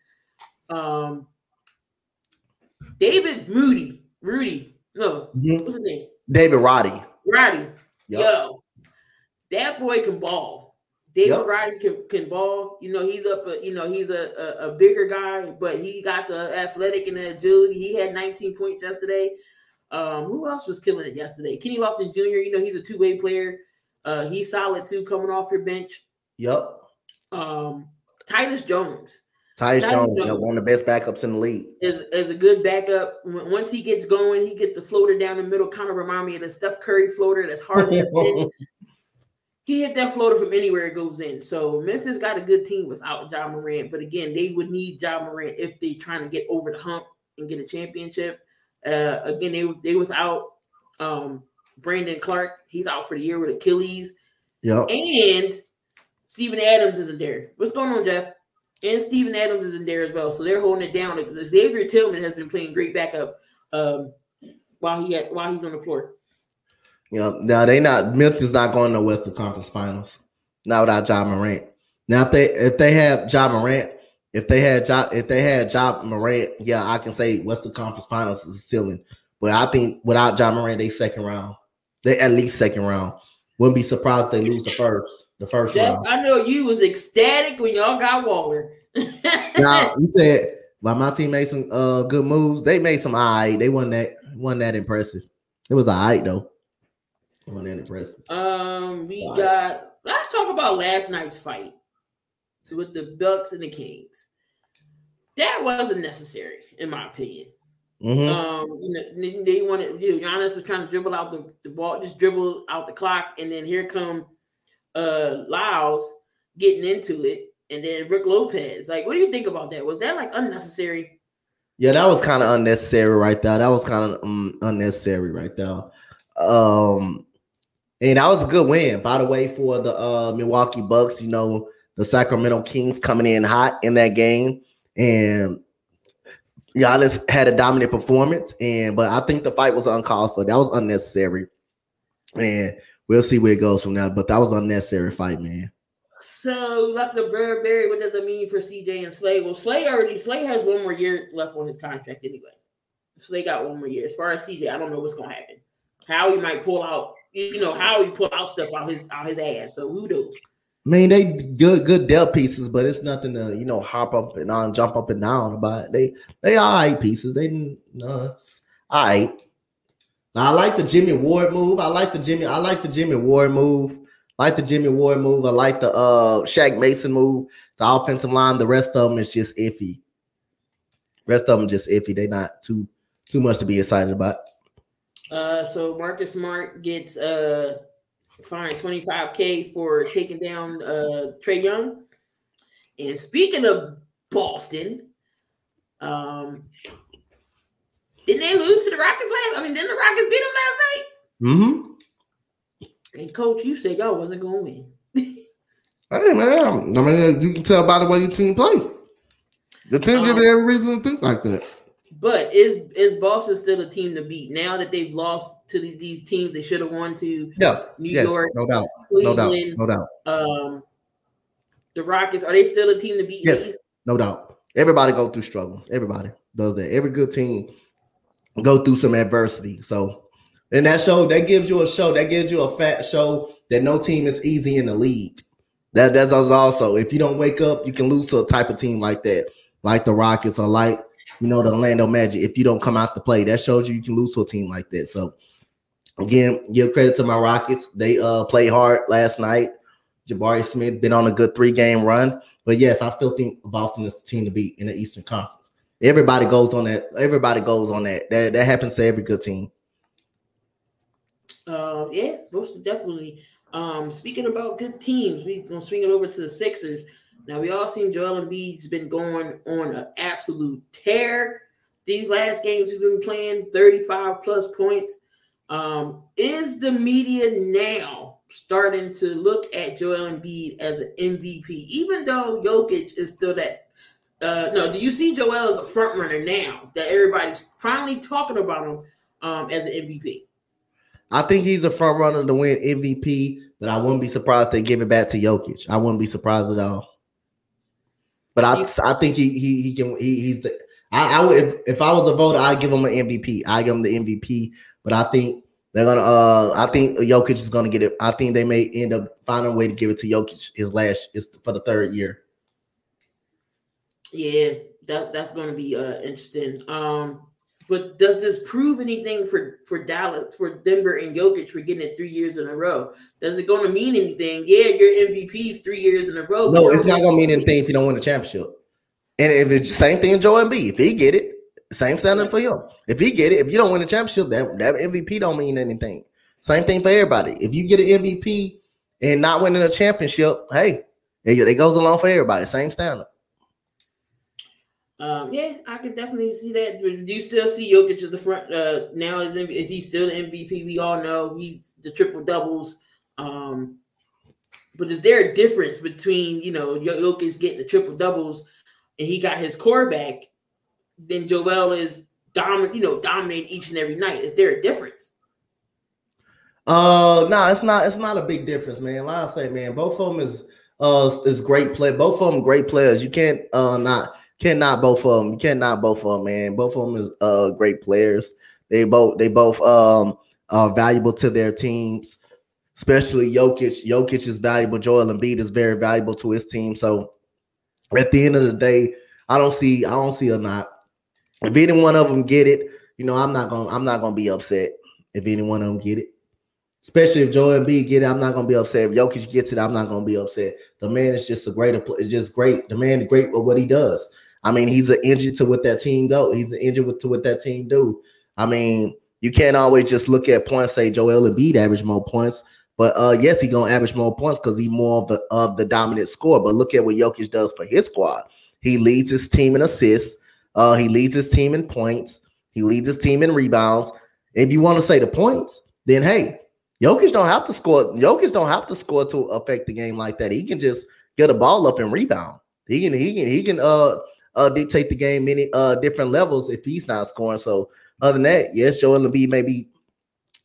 Um, David Moody, Rudy, no, Mhm. what's his name? David Roddy. Roddy. Yep. Yo, that boy can ball. David Yep. Roddy can, can ball. You know, he's up. A, you know, he's a, a, a bigger guy, but he got the athletic and the agility. He had 19 points yesterday. Um, who else was killing it yesterday? Kenny Lofton Jr. You know, he's a two way player. Uh, he's solid too, coming off your bench. Yep. Um, Titus Jones Tyus Tyus Jones, Jones. yeah, one of the best backups in the league. is, is a good backup. Once he gets going, he gets the floater down the middle. Kind of remind me of the Steph Curry floater. That's hard. to. he hit that floater from anywhere it goes in. So Memphis got a good team without John Morant, but again, they would need John Morant if they're trying to get over the hump and get a championship. Uh, again, they they without um, Brandon Clarke. He's out for the year with Achilles, Yep. and Steven Adams isn't there. What's going on, Jeff? And Steven Adams isn't there as well, so they're holding it down. Xavier Tillman has been playing great backup um, while he had, while he's on the floor. Yeah, now they not Memphis not going to Western Conference Finals. Not without John Morant. Now if they if they have John Morant, if they had John if they had John Morant, yeah, I can say Western Conference Finals is a ceiling. But I think without John Morant, they second round. They at least second round. Wouldn't be surprised if they lose the first, the first Jeff, round. I know you was ecstatic when y'all got Waller. Now you said while my team made some uh good moves, they made some eye. They wasn't that wasn't that impressive. It was all right though. That impressive. Um, we got. Let's talk about last night's fight with the Bucks and the Kings. That wasn't necessary, in my opinion. Mhm. Um, you know, they, they wanted. You know, Giannis was trying to dribble out the, the ball, just dribble out the clock, and then here come uh Lyles getting into it, and then Rick Lopez. Like, what do you think about that? Was that like unnecessary? Yeah, that was kind of unnecessary right there. That was kind of um, unnecessary right there. Um, and that was a good win, by the way, for the uh, Milwaukee Bucks. You know, the Sacramento Kings coming in hot in that game, and Giannis had a dominant performance. And but I think the fight was uncalled for. That was unnecessary, and we'll see where it goes from now. But that was unnecessary fight, man. So, like the Burberry, what does that mean for CJ and Slay? Well, Slay already Slay has one more year left on his contract anyway. Slay got one more year. As far as CJ, I don't know what's gonna happen. How he might pull out, you know, how he pull out stuff out his out his ass. So who knows? I mean, they good good depth pieces, but it's nothing to you know hop up and on, jump up and down about. They they all right pieces. They it's all right. Now, I like the Jimmy Ward move. I like the Jimmy. I like the Jimmy Ward move. I like the Jimmy Ward move. I like the uh Shaq Mason move. The offensive line. The rest of them is just iffy. Rest of them just iffy. They not too too much to be excited about. Uh, so Marcus Smart gets uh fined 25k for taking down uh Trae Young. And speaking of Boston, um, didn't they lose to the Rockets last? I mean, didn't the Rockets beat them last night? Mm-hmm. And coach, you said y'all wasn't gonna win. Hey man, I mean you can tell by the way your team play. The team give Um, you every reason to think like that. But is is Boston still a team to beat now that they've lost to these teams they should have won to Yeah, New yes, York, no doubt, no doubt, no doubt. um, the Rockets, are they still a team to beat? Yes, no doubt. Everybody go through struggles. Everybody does that. Every good team go through some adversity. So, and that show that gives you a show that gives you a fat show that no team is easy in the league. That that's also if you don't wake up, you can lose to a type of team like that, like the Rockets or like you know the Orlando Magic. If you don't come out to play, that shows you you can lose to a team like that. So again, give credit to my Rockets. They uh played hard last night. Jabari Smith been on a good three game run. But yes, I still think Boston is the team to beat in the Eastern Conference. Everybody goes on that. Everybody goes on that. That that happens to every good team. Uh, yeah, most definitely. Um, speaking about good teams, we're gonna swing it over to the Sixers. Now we all seen Joel Embiid's been going on an absolute tear. These last games he's been playing 35 plus points. Um, is the media now starting to look at Joel Embiid as an MVP, even though Jokic is still that? Uh, no, do you see Joel as a front runner now that everybody's finally talking about him um, as an MVP? I think he's a front runner to win MVP, but I wouldn't be surprised they give it back to Jokic. I wouldn't be surprised at all. But I, I think he he he can he, he's the I, I would if, if I was a voter, I'd give him an MVP. I give him the MVP, but I think they're gonna uh I think Jokic is gonna get it. I think they may end up finding a way to give it to Jokic his last is for the third year. Yeah, that's that's gonna be uh interesting. Um but does this prove anything for for Dallas, for Denver and Jokic for getting it three years in a row? Does it going to mean anything? Yeah, your MVPs three years in a row. No, it's not going to mean anything if you don't win the championship. And if it's same thing, Joel Embiid, if he get it, same standard for him. If he get it, if you don't win the championship, that that MVP don't mean anything. Same thing for everybody. If you get an MVP and not winning a championship, hey, it, it goes along for everybody. Same standard. Um, yeah, I can definitely see that. Do you still see Jokic at the front uh, now? Is, is he still the MVP? We all know he's the triple doubles. Um, but is there a difference between you know Jokic getting the triple doubles and he got his core back, then Joel is dominant, you know, dominating each and every night? Is there a difference? Uh, no, nah, it's not. It's not a big difference, man. Like I say, man, both of them is uh is great play. Both of them great players. You can't uh not Cannot both of them. You cannot both of them, man. Both of them is uh great players. They both they both um are valuable to their teams, especially Jokic. Jokic is valuable. Joel Embiid is very valuable to his team. So at the end of the day, I don't see I don't see a not. If any one of them get it, you know, I'm not gonna I'm not gonna be upset if any one of them get it. Especially if Joel Embiid get it, I'm not gonna be upset. If Jokic gets it, I'm not gonna be upset. The man is just a greater, it's just great. The man is great with what he does. I mean, he's an engine to what that team go. He's an engine to what that team do. I mean, you can't always just look at points, say Joel Embiid average more points. But uh, yes, he gonna average more points because he's more of the of the dominant score. But look at what Jokic does for his squad. He leads his team in assists. Uh, he leads his team in points. He leads his team in rebounds. If you want to say the points, then hey, Jokic don't have to score. Jokic don't have to score to affect the game like that. He can just get a ball up and rebound. He can he can he can uh uh, dictate the game many uh, different levels if he's not scoring. So other than that, yes, Joel Embiid maybe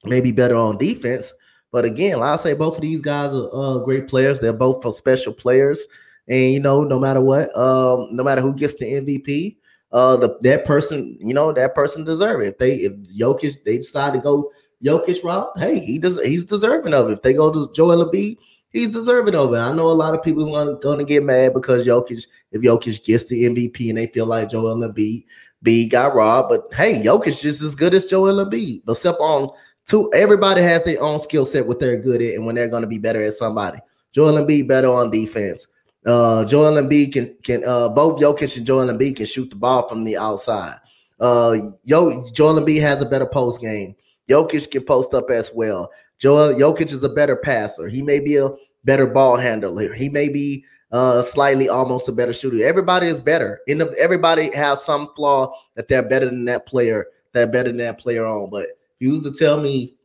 maybe better on defense. But again, like I say, both of these guys are uh, great players. They're both special players, and you know, no matter what, um, no matter who gets the MVP, uh, the that person, you know, that person deserve it. If they if Jokic they decide to go Jokic route, hey, he does he's deserving of it. If they go to Joel Embiid, he's deserving of it. I know a lot of people are going to get mad because Jokic, if Jokic gets the MVP and they feel like Joel Embiid B got robbed, but hey, Jokic is just as good as Joel Embiid. Except on two, everybody has their own skill set what they're good at and when they're going to be better at somebody. Joel Embiid better on defense. Uh, Joel Embiid can can uh both Jokic and Joel Embiid can shoot the ball from the outside. Uh, Yo, Joel Embiid has a better post game. Jokic can post up as well. Joel Jokic is a better passer. He may be a better ball handler. He may be uh, slightly almost a better shooter. Everybody is better. In the, everybody has some flaw that they're better than that player. They're better than that player on. But you used to tell me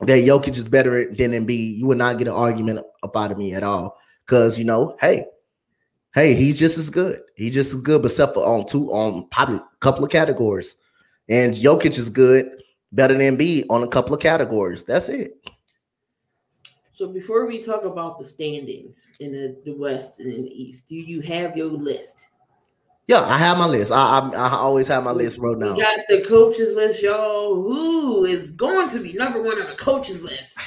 that Jokic is better than Embiid, you would not get an argument about of me at all. Because you know, hey, hey, he's just as good. He's just as good, but except for on two on probably a couple of categories. And Jokic is good, better than Embiid on a couple of categories. That's it. So before we talk about the standings in the, the West and in the East, do you have your list? Yeah, I have my list. I I, I always have my list wrote down. We got the coaches list, y'all. Who is going to be number one on the coaches list?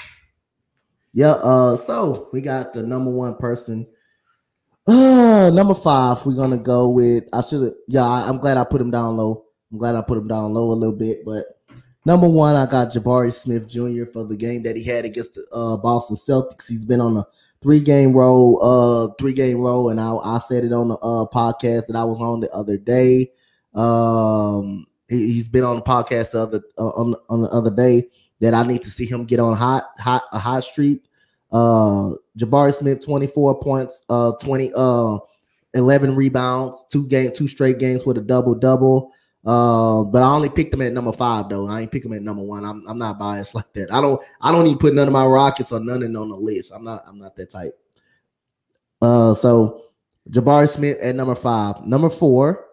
Yeah, uh, so we got the number one person. Uh, number five, we're gonna go with. I should have. Yeah, I, am glad I put him down low. I'm glad I put him down low a little bit. But number one, I got Jabari Smith Jr. for the game that he had against the uh, Boston Celtics. He's been on a three game roll, uh, three game roll, and I, I said it on the uh, podcast that I was on the other day. Um, he, has been on the podcast the other uh, on on the other day that I need to see him get on hot hot a hot streak. Uh, Jabari Smith, 24 points, uh, 20, uh, 11 rebounds, two game, two straight games with a double double. Uh, but I only picked them at number five though. I ain't pick them at number one. I'm, I'm not biased like that. I don't I don't even put none of my Rockets or none on the list. I'm not I'm not that type. Uh, so Jabari Smith at number five. Number four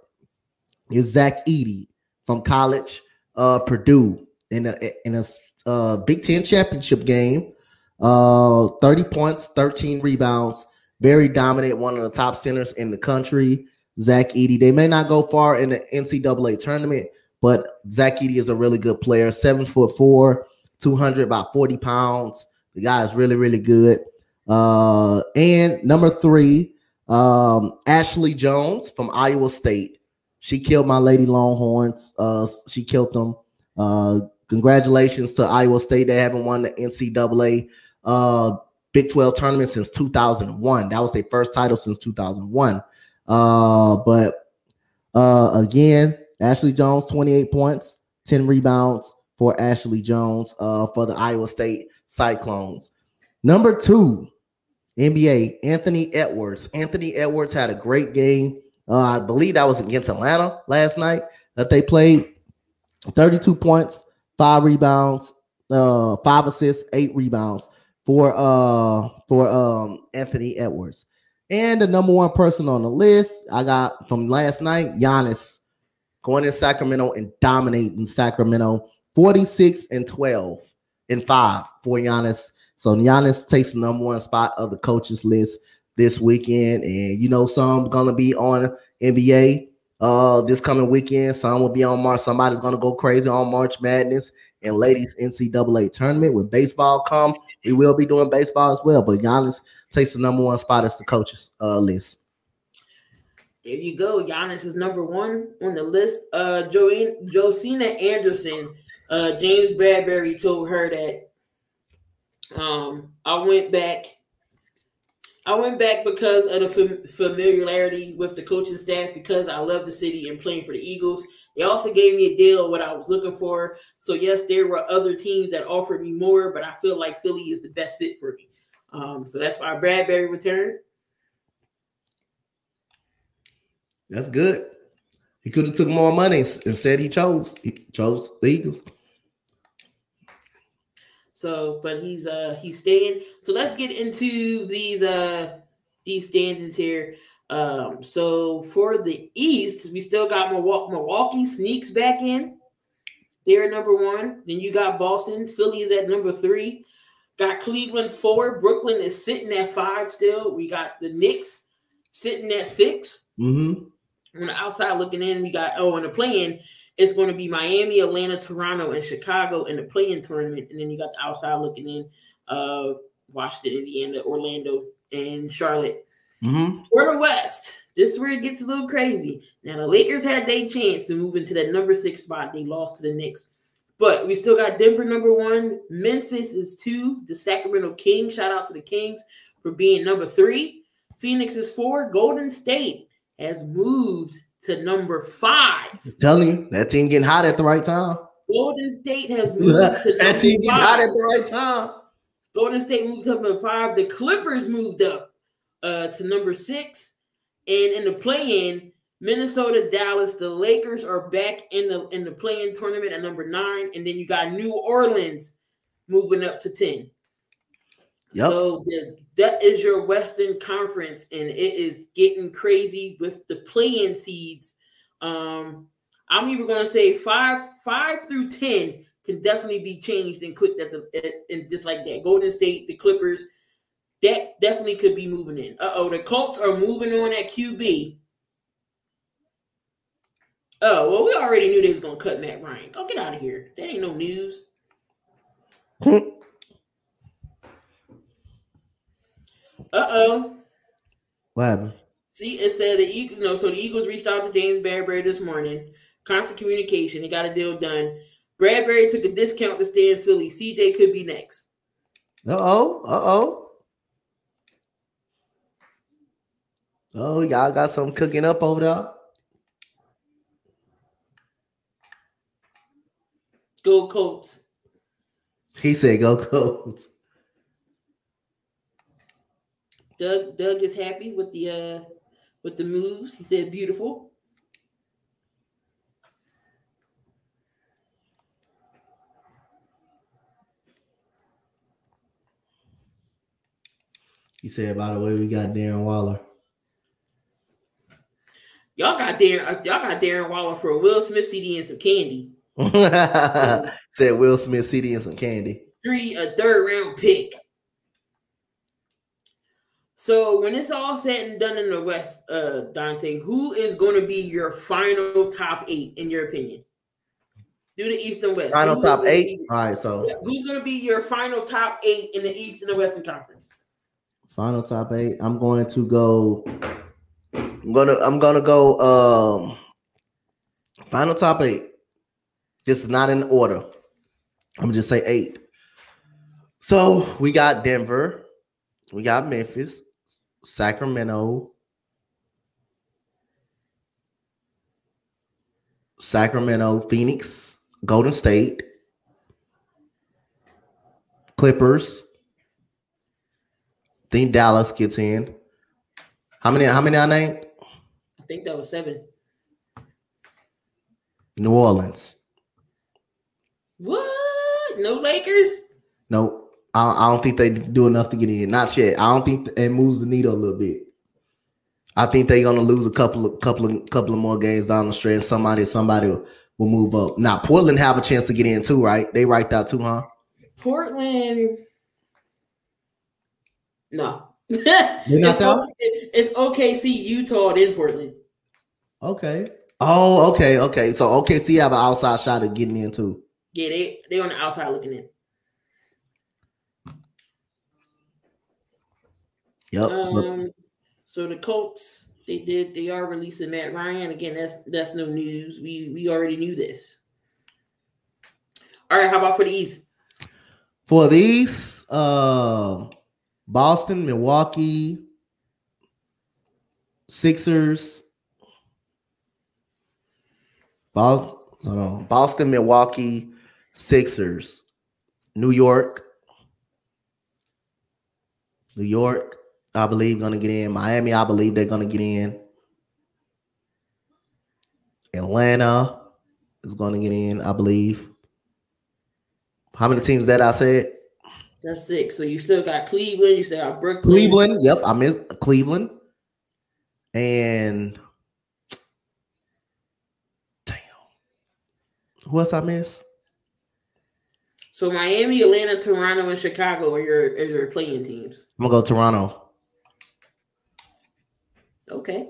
is Zach Edey from college, uh, Purdue in a in a uh, Big Ten championship game. Uh, 30 points, 13 rebounds, very dominant, one of the top centers in the country. Zach Edey. They may not go far in the NCAA tournament, but Zach Edey is a really good player. Seven foot four, 200, about 40 pounds. The guy is really, really good. Uh, and number three, um, Ashley Joens from Iowa State. She killed my Lady Longhorns. Uh, she killed them. Uh, congratulations to Iowa State. They haven't won the NCAA uh, Big 12 tournament since 2001. That was their first title since 2001. Uh, but uh, again, Ashley Joens, 28 points, 10 rebounds for Ashley Joens uh, for the Iowa State Cyclones. Number two, NBA, Anthony Edwards. Anthony Edwards had a great game. Uh, I believe that was against Atlanta last night that they played. 32 points, five rebounds, uh, five assists, eight rebounds for uh for um Anthony Edwards. And the number one person on the list I got from last night, Giannis going in Sacramento and dominating Sacramento 46 and 12 and 5 for Giannis. So Giannis takes the number one spot of the coaches list this weekend. And you know, some gonna be on NBA uh this coming weekend. Some will be on March. Somebody's gonna go crazy on March Madness and ladies NCAA tournament. When baseball come, we will be doing baseball as well. But Giannis takes the number one spot as the coaches uh, list. There you go. Giannis is number one on the list. Uh, jo- Josina Anderson, uh, James Bradberry told her that um, I went back. I went back because of the fam- familiarity with the coaching staff because I love the city and playing for the Eagles. They also gave me a deal what I was looking for. So yes, there were other teams that offered me more, but I feel like Philly is the best fit for me. Um, so that's why Bradberry returned. That's good. He could have took more money. Instead, he chose. He chose the Eagles. So, but he's uh he's staying. So let's get into these uh these standings here. Um, so for the East, we still got Milwaukee, Milwaukee sneaks back in. They're number one. Then you got Boston. Philly is at number three. Got Cleveland four. Brooklyn is sitting at five still. We got the Knicks sitting at 6 mm-hmm. On the outside looking in, we got oh, and the play-in it's going to be Miami, Atlanta, Toronto, and Chicago in the play-in tournament. And then you got the outside looking in, uh, Washington, Indiana, Orlando, and Charlotte. Mm-hmm. For the West, this is where it gets a little crazy. Now the Lakers had their chance to move into that number six spot. They lost to the Knicks. But we still got Denver number one. Memphis is two. The Sacramento Kings, shout out to the Kings for being number three. Phoenix is four. Golden State has moved to number five. I'm telling you, that team getting hot at the right time. Golden State has moved to number that team getting hot at the right time. Golden State moved up to five. The Clippers moved up uh, to number six. And in the play-in, Minnesota, Dallas, the Lakers are back in the in the play-in tournament at number nine, and then you got New Orleans moving up to ten. Yep. So the, that is your Western Conference, and it is getting crazy with the play-in seeds. Um, I'm even going to say five five through ten can definitely be changed and quick at the and just like that. Golden State, the Clippers, that definitely could be moving in. Uh oh, the Colts are moving on at QB. Oh well, we already knew they was gonna cut Matt Ryan. Go get out of here. That ain't no news. uh oh. What happened? See, it said the Eagles. No, so the Eagles reached out to James Bradberry this morning. Constant communication. They got a deal done. Bradberry took a discount to stay in Philly. CJ could be next. Uh oh. Uh oh. Oh, y'all got something cooking up over there. Go Colts. He said, "Go Colts." Doug Doug is happy with the uh with the moves. He said, "Beautiful." He said, "By the way, we got Darren Waller." Y'all got Darren. Y'all got Darren Waller for a Will Smith CD and some candy. Said Will Smith CD and some candy. Three a third round pick. So when it's all said and done in the West, uh, Dante, who is going to be your final top eight in your opinion? Do the East and West. Final top eight. Be, all right, so who's going to be your final top eight in the East and the Western Conference? Final top eight. I'm going to go. I'm gonna. I'm gonna go. Um, final top eight. This is not in order. I'm gonna just say eight. So we got Denver, we got Memphis, Sacramento, Sacramento, Phoenix, Golden State, Clippers. think Dallas gets in. How many? How many I named? I think that was seven. New Orleans. What? No Lakers? No, I, I don't think they do enough to get in. Not yet. I don't think it moves the needle a little bit. I think they're gonna lose a couple of couple of couple of more games down the stretch. Somebody, somebody will move up. Now Portland have a chance to get in too, right? They right there too, huh? Portland. No. it's, okay, it's OKC, Utah, in Portland. Okay. Oh, okay, okay. So OKC have an outside shot of getting in too. Yeah, they they on the outside looking in. Yep. Um, so the Colts, they did they are releasing Matt Ryan again. That's that's no news. We we already knew this. All right, how about for the East? For these, uh, Boston, Milwaukee, Sixers, Boston, Boston, Milwaukee, Sixers, New York, New York, I believe gonna get in. Miami, I believe they're gonna get in. Atlanta is gonna get in, I believe. How many teams that I said? That's six. So you still got Cleveland. You still got Brooklyn. Cleveland. Yep, I miss Cleveland. And damn, who else I miss? So Miami, Atlanta, Toronto, and Chicago are your are your play-in teams. I'm gonna go Toronto. Okay.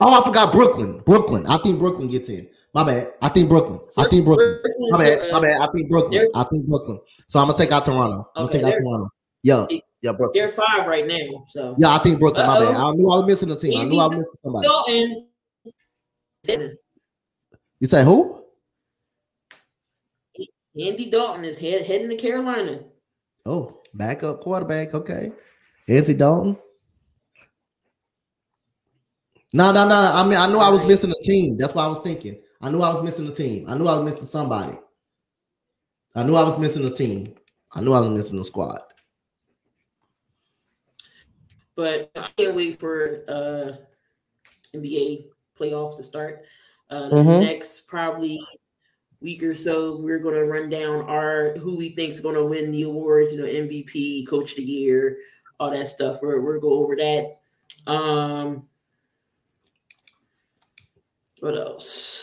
Oh, I forgot Brooklyn. Brooklyn. I think Brooklyn gets in. My bad. I think Brooklyn. I think Brooklyn. My bad. My bad. I think Brooklyn. I think Brooklyn. So I'm gonna take out Toronto. I'm gonna take out Toronto. Yeah. Yeah, Brooklyn. They're five right now. So yeah, I think Brooklyn. My bad. I knew I was missing a team. I knew I was missing somebody. Dalton. You say who? Andy Dalton is head, heading to Carolina. Oh, backup quarterback. Okay. Andy Dalton. No, no, no. I mean, I knew I was missing a team. That's what I was thinking. I knew I was missing a team. I knew I was missing somebody. I knew I was missing a team. I knew I was missing a squad. But I can't wait for uh NBA playoffs to start. Uh, mm-hmm. Next, probably week or so, we're going to run down our who we think is going to win the awards. You know, MVP, Coach of the Year, all that stuff. We're we're go over that. Um, what else?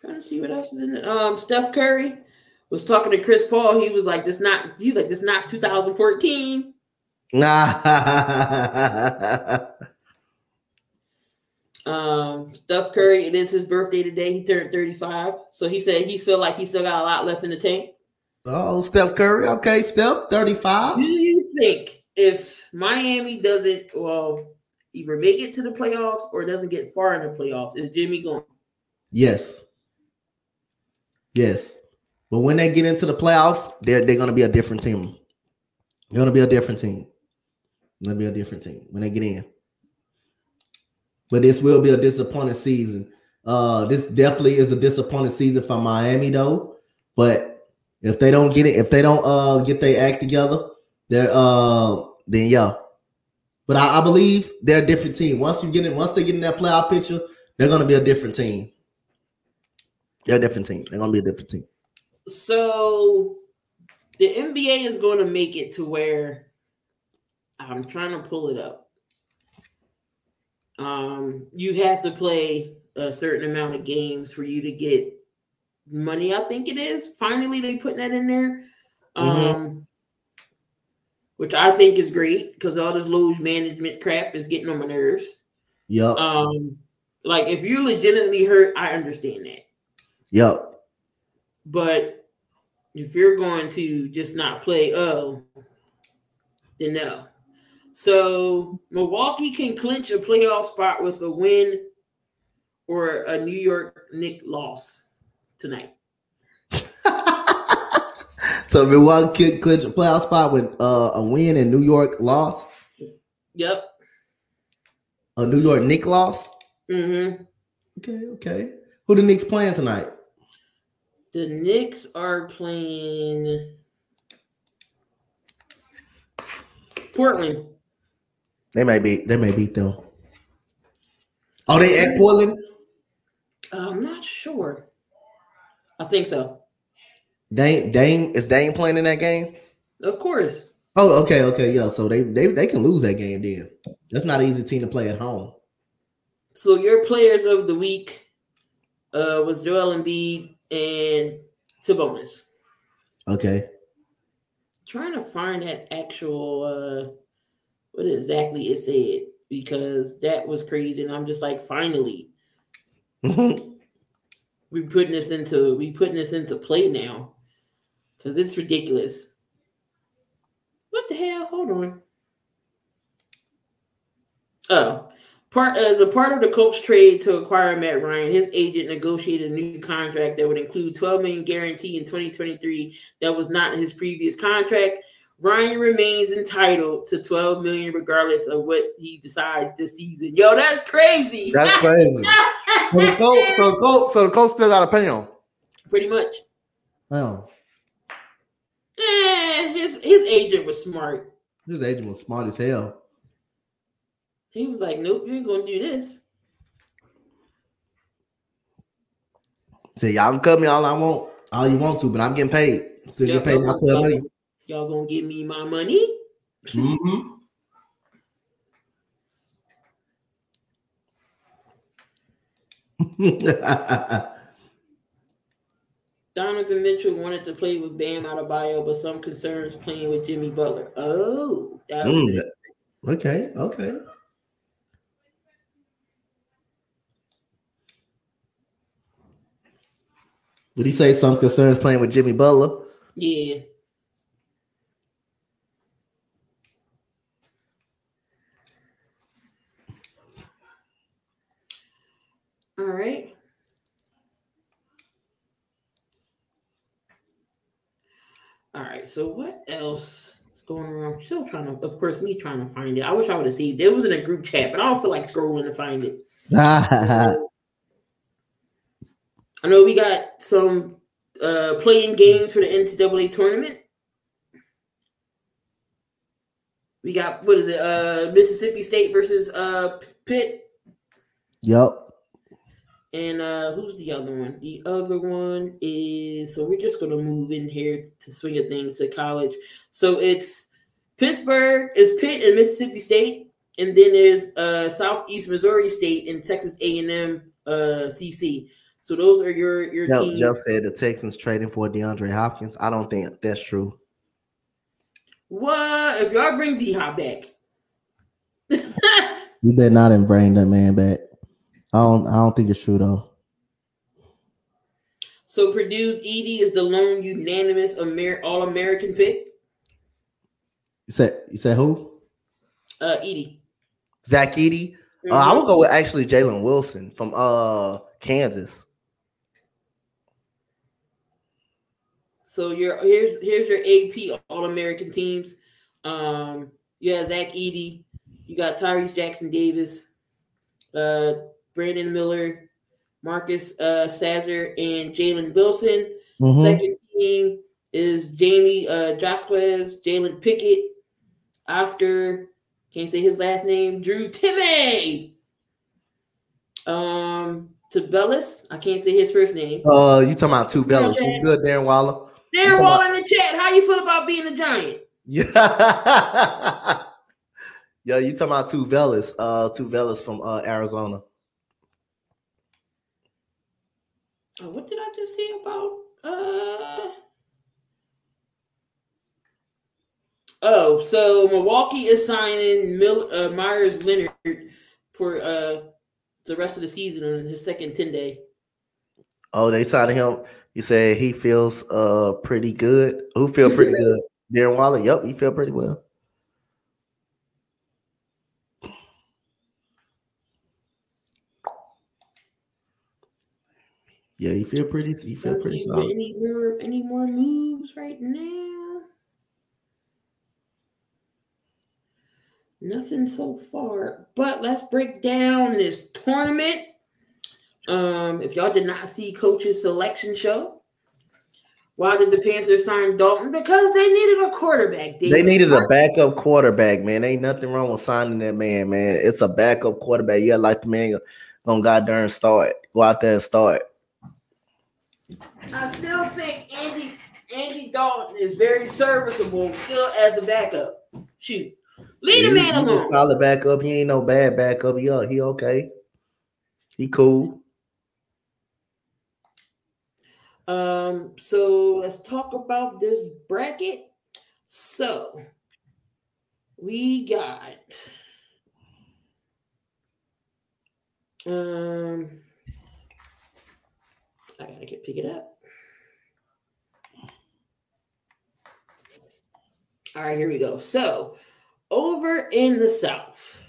trying to see what else is in it. Um, Steph Curry was talking to Chris Paul. He was like, "This not." He's like, "This not 2014." Nah. Um, Steph Curry, it is his birthday today. He turned 35. So he said he feel like he still got a lot left in the tank. oh, Steph Curry. Okay, Steph, 35. Do you think if Miami doesn't, well, either make it to the playoffs or doesn't get far in the playoffs, is Jimmy gone? Yes. Yes. But when they get into the playoffs, they're they're gonna be a different team. They're gonna be a different team. They're gonna be a different team when they get in. But this will be a disappointing season. Uh, this definitely is a disappointing season for Miami, though. But if they don't get it, if they don't uh get their act together, they're uh then yeah. But I, I believe they're a different team. Once you get in, once they get in that playoff picture, they're gonna be a different team. They're a different team. They're gonna be a different team. So the NBA is going to make it to where I'm trying to pull it up. Um, you have to play a certain amount of games for you to get money. I think it is. Finally, they putting that in there. Um, Mhm. which I think is great because all this load management crap is getting on my nerves. Yep. Um, like if you're legitimately hurt, I understand that. Yep. But if you're going to just not play, oh, then no. So Milwaukee can clinch a playoff spot with a win or a New York Nick loss tonight. so Milwaukee could clinch a playoff spot with uh, a win and New York loss. Yep. A New York Nick loss. Mm-hmm. Okay, okay. Who the Knicks playing tonight? The Knicks are playing Portland. They may be. They may beat them. Are they at Portland. Uh, I'm not sure. I think so. Dame, Dame is Dame playing in that game? Of course. Oh, okay, okay, yeah. So they they they can lose that game then. That's not an easy team to play at home. So your players of the week uh, was Joel Embiid and Sabonis. Okay. Trying to find that actual uh, what exactly it said because that was crazy, and I'm just like, finally, Mhm. we putting this into we putting this into play now because it's ridiculous. What the hell? Hold on. Oh, part as a part of the Colts trade to acquire Matt Ryan, his agent negotiated a new contract that would include 12 million guarantee in 2023 that was not in his previous contract. Ryan remains entitled to 12 million regardless of what he decides this season. Yo, that's crazy. That's crazy. so the coach, so the coach, so the coach still got a pay him. Pretty much. Oh, Eh, his his agent was smart. his agent was smart as hell. He was like, "Nope, you ain't gonna do this." Say y'all can cut me all I want, all you want to, but I'm getting paid. Still get paid my y'all- twelve million. Y'all gonna give me my money? Mm-hmm. Donovan Mitchell wanted to play with Bam Adebayo, but some concerns playing with Jimmy Butler. Oh, Mm, okay, okay. Did he say some concerns playing with Jimmy Butler? yeah. All right. All right. So what else is going around? Still trying to, of course, me trying to find it. I wish I would have seen it. It was in a group chat, but I don't feel like scrolling to find it. I know we got some uh play-in games for the NCAA tournament. We got what is it? Uh Mississippi State versus uh Pitt. yep. And uh who's the other one? The other one is so we're just gonna move in here to swing of things to college. So it's Pittsburgh is Pitt and Mississippi State, and then there's uh Southeast Missouri State and Texas A&M uh CC. So those are your your Jeff, teams. Jeff said the Texans trading for DeAndre Hopkins. I don't think that's true. What if y'all bring D Hop back? You better not and bring that man back. I don't. I don't think it's true though. so Purdue's Edey is the lone unanimous Amer- All American pick. You said. You said who? Uh, Edey. Zach Edey. Uh, I would go with actually Jalen Wilson from uh Kansas. So your here's here's your AP All American teams. Um, you have Zach Edey, you got Trayce Jackson Davis, uh, Brandon Miller, Marcus uh, Sasser, and Jalen Wilson. Mhm. Second team is Jamie uh, Jaquez, Jalen Pickett, Oscar. Can't say his last name. Drew Timme. Um, Tubelis. I can't say his first name. Uh, you talking about two bellas? Okay. Good, Darren Waller? Darren Waller Wall in the chat. How you feel about being a giant? Yeah. Yo, you talking about two Velas, uh, two Velas from uh Arizona. Oh, what did I just say about uh Oh, so Milwaukee is signing Mil- uh, Meyers Leonard for uh the rest of the season on his second 10 day. Oh, they signed him. He said he feels uh pretty good. Who feel pretty good? Darren Waller. Yep, he feel pretty well. Yeah, he feel pretty. He feel Not pretty solid. Any more, any more moves right now? Nothing so far, but let's break down this tournament. Um, if y'all did not see Coach's selection show, why did the Panthers sign Dalton? Because they needed a quarterback. They needed a backup quarterback, man. Ain't nothing wrong with signing that man, man. It's a backup quarterback. Yeah, like the man gonna goddamn start. Go out there and start. I still think Andy Andy Dalton is very serviceable still as a backup. Shoot, Lead He- man a alone. solid backup. He ain't no bad backup. He uh, he okay. He cool. Um, so let's talk about this bracket. So we got um I gotta get pick it up. All right, here we go. So over in the South.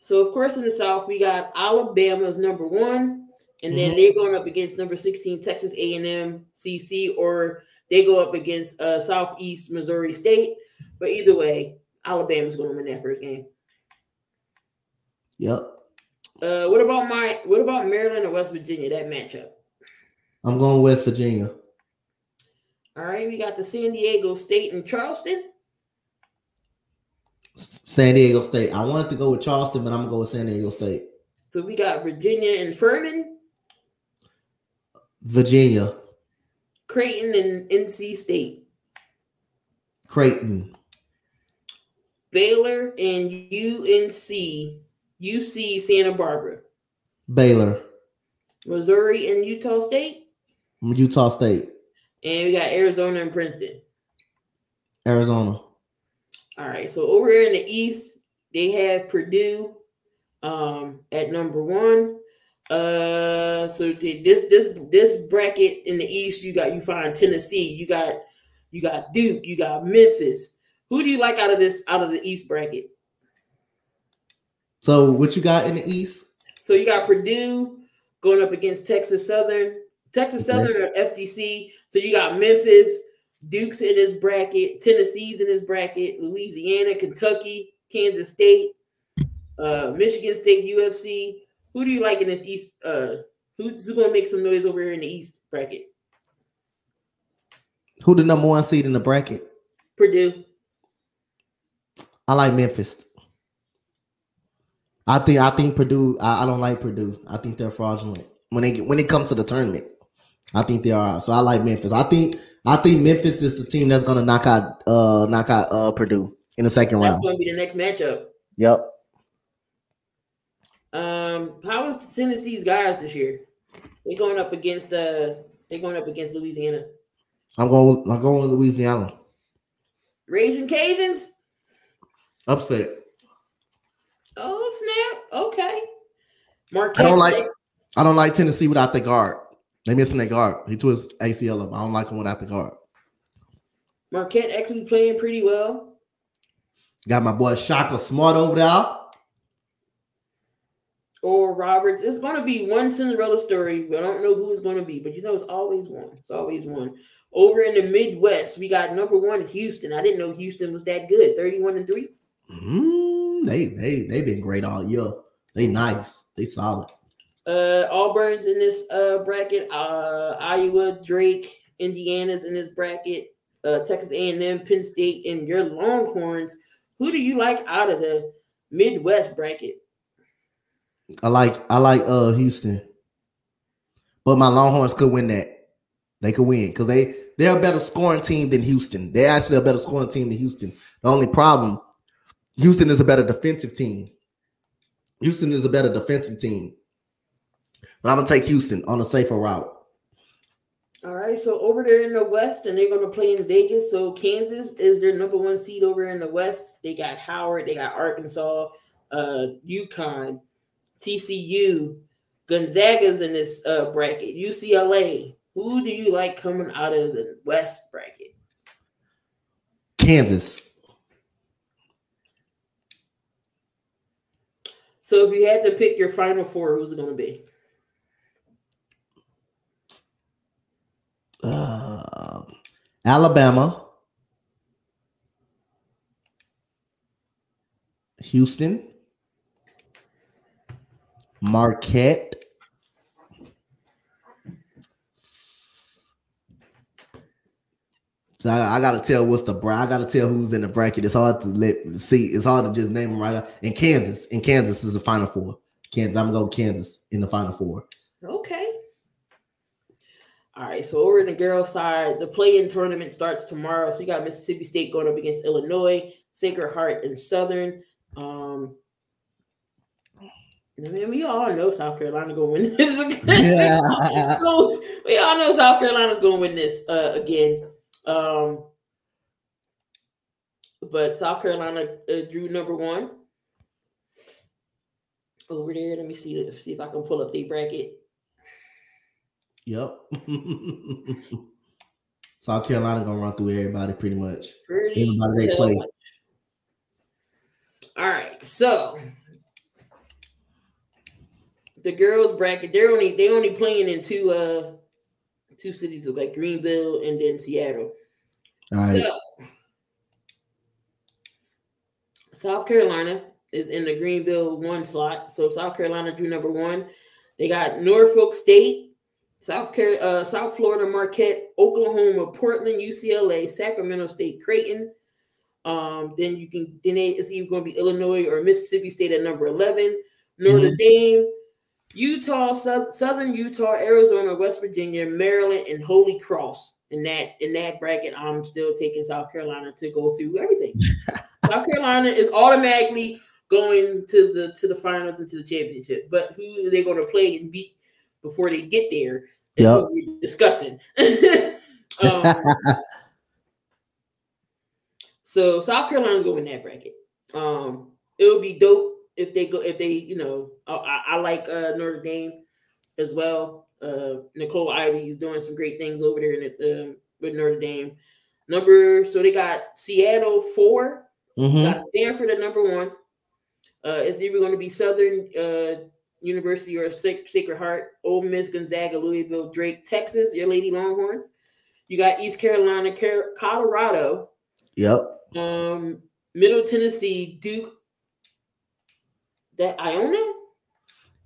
So of course in the South we got Alabama's number one, and then Mhm. they're going up against number 16 Texas A&M CC, or they go up against uh, Southeast Missouri State. But either way, Alabama's going to win that first game. Yep. Uh, what about my? What about Maryland or West Virginia? That matchup. I'm going West Virginia. All right, we got the San Diego State and Charleston. San Diego State. I wanted to go with Charleston, but I'm gonna go with San Diego State. So we got Virginia and Furman, Virginia, Creighton and NC State, Creighton, Baylor and UNC, UC Santa Barbara, Baylor, Missouri and Utah State, Utah State, and we got Arizona and Princeton. Arizona. All right, so over here in the East, they have Purdue um, at number one. Uh, so this this this bracket in the East, you got you find Tennessee, you got you got Duke, you got Memphis. Who do you like out of this out of the East bracket? So what you got in the East? So you got Purdue going up against Texas Southern, Texas. Southern or FDC. So you got Memphis, Duke's in this bracket, Tennessee's in this bracket, Louisiana, Kentucky, Kansas State, uh, Michigan State, USC. Who do you like in this East? Uh, who's gonna make some noise over here in the East bracket? Who the number one seed in the bracket? Purdue. I like Memphis. I think I think Purdue. I, I don't like Purdue. I think they're fraudulent when they get, when it comes to the tournament. I think they are. So I like Memphis. I think I think Memphis is the team that's gonna knock out uh knock out uh Purdue in the second That's round. gonna be the next matchup. Yep. Um, how was Tennessee's guys this year? They're going up against the. Uh, they're going up against Louisiana. I'm going. I'm going with Louisiana. Raging Cajuns. Upset. Oh snap! Okay. Marquette I don't like. I don't like Tennessee without the guard. They missing their guard. He tore his ACL up. I don't like him without the guard. Marquette actually playing pretty well. Got my boy Shaka Smart over there. Or Roberts. It's going to be one Cinderella story. I don't know who it's going to be, but you know it's always one. It's always one. Over in the Midwest, we got number one Houston. I didn't know Houston was that good. Thirty-one and 3 mm, they they they've been great all year. They nice. They solid. Uh, Auburn's in this uh bracket. Uh, Iowa, Drake, Indiana's in this bracket. Uh, Texas A&M, Penn State, and your Longhorns. Who do you like out of the Midwest bracket? I like I like uh Houston, but my Longhorns could win that. They could win because they they're a better scoring team than Houston. They're actually a better scoring team than Houston. The only problem, Houston is a better defensive team. Houston is a better defensive team. But I'm gonna take Houston on a safer route. All right, so over there in the West, and they're gonna play in Vegas. So Kansas is their number one seed over in the West. They got Howard, they got Arkansas, uh, UConn, TCU, Gonzaga's in this uh, bracket, UCLA. Who do you like coming out of the West bracket? Kansas. So if you had to pick your final four, who's it going to be? Alabama, Houston, Marquette, So I, I, gotta tell what's the I gotta tell who's in the bracket. It's hard to let see. It's hard to just name them right now. In Kansas, in Kansas is the final four. Kansas, I'm gonna go Kansas in the final four. Okay. All right. So over in the girls' side, the play-in tournament starts tomorrow. So you got Mississippi State going up against Illinois, Sacred Heart, and Southern. Um, I mean, we all know South Carolina gonna win this. Yeah. so we all know South Carolina's gonna win this uh, again. Um, but South Carolina uh, drew number one over there. Let me see see if I can pull up the bracket. Yep. South Carolina gonna run through everybody pretty much. Pretty everybody they play. Much. All right, so the girls bracket they're only they only playing in two uh two cities like Greenville and then Seattle. So, South Carolina is in the Greenville one slot. So South Carolina drew number one. They got Norfolk State, South Car- uh, South Florida, Marquette, Oklahoma, Portland, UCLA, Sacramento State, Creighton. Um, then you can then it's either going to be Illinois or Mississippi State at number eleven. Notre mm-hmm. Dame, Utah, South, Southern Utah, Arizona, West Virginia, Maryland, and Holy Cross. In that in that bracket, I'm still taking South Carolina to go through everything. South Carolina is automatically going to the to the finals and to the championship. But who are they going to play and beat before they get there? Yeah, we're discussing. um, so South Carolina's going in that bracket. Um, it would be dope if they go if they you know I, I like uh, Notre Dame as well. Uh, Nicolai Ivey is doing some great things over there in the, uh, with Notre Dame. Number so they got Seattle 4 mm-hmm. got Stanford at number one. Uh, it's either going to be Southern uh, University or Sacred Heart, Ole Miss, Gonzaga, Louisville, Drake, Texas, your Lady Longhorns. You got East Carolina, Colorado. Yep. Um, Middle Tennessee, Duke, that Iona?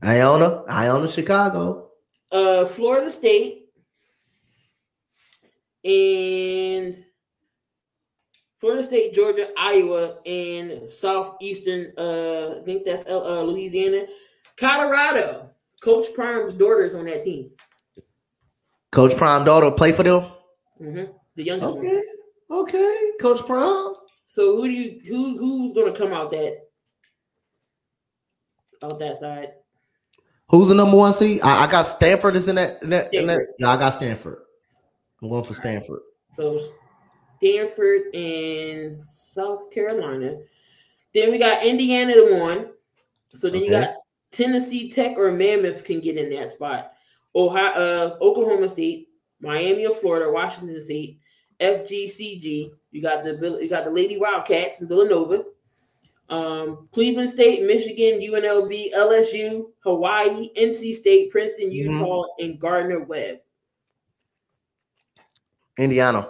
Iona, Iona, Chicago. Uh, Florida State and Florida State, Georgia, Iowa, and southeastern. Uh, I think that's uh, Louisiana, Colorado. Coach Prime's daughter's on that team. Coach Prime daughter play for them. Mm-hmm. The youngest okay. one. Okay, Coach Prime. So who do you who who's going to come out that out that side. Who's the number one seed? I, I got Stanford is in that, in that, in that. Yeah, I got Stanford. I'm going for Stanford. So Stanford and South Carolina. Then we got Indiana the one. So then okay. you got Tennessee Tech or Monmouth can get in that spot. Ohio, uh, Oklahoma State, Miami of Florida, Washington State, FGCG. You got the you got the Lady Wildcats in Villanova. Um, Cleveland State, Michigan, UNLV, LSU, Hawaii, NC State, Princeton, mm-hmm. Utah, mm-hmm. and Gardner Webb. Indiana.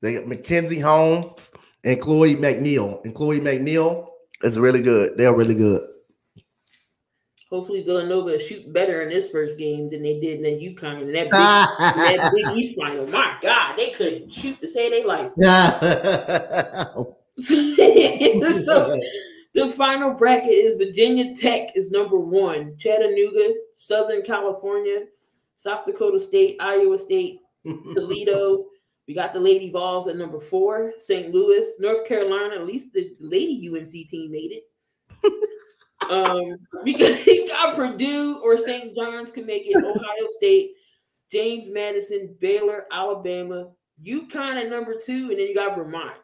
They got Mackenzie Holmes and Chloe McNeil. And Chloe McNeil is really good. They're really good. Hopefully Villanova shoot better in this first game than they did in the UConn and that big, that big East final. My God, they couldn't shoot to save their life. so the final bracket is Virginia Tech is number one, Chattanooga, Southern California, South Dakota State, Iowa State, Toledo. We got the Lady Vols at number four, St. Louis, North Carolina. At least the Lady UNC team made it. um, we got, Purdue or St. John's can make it. Ohio State, James Madison, Baylor, Alabama, UConn at number two, and then you got Vermont.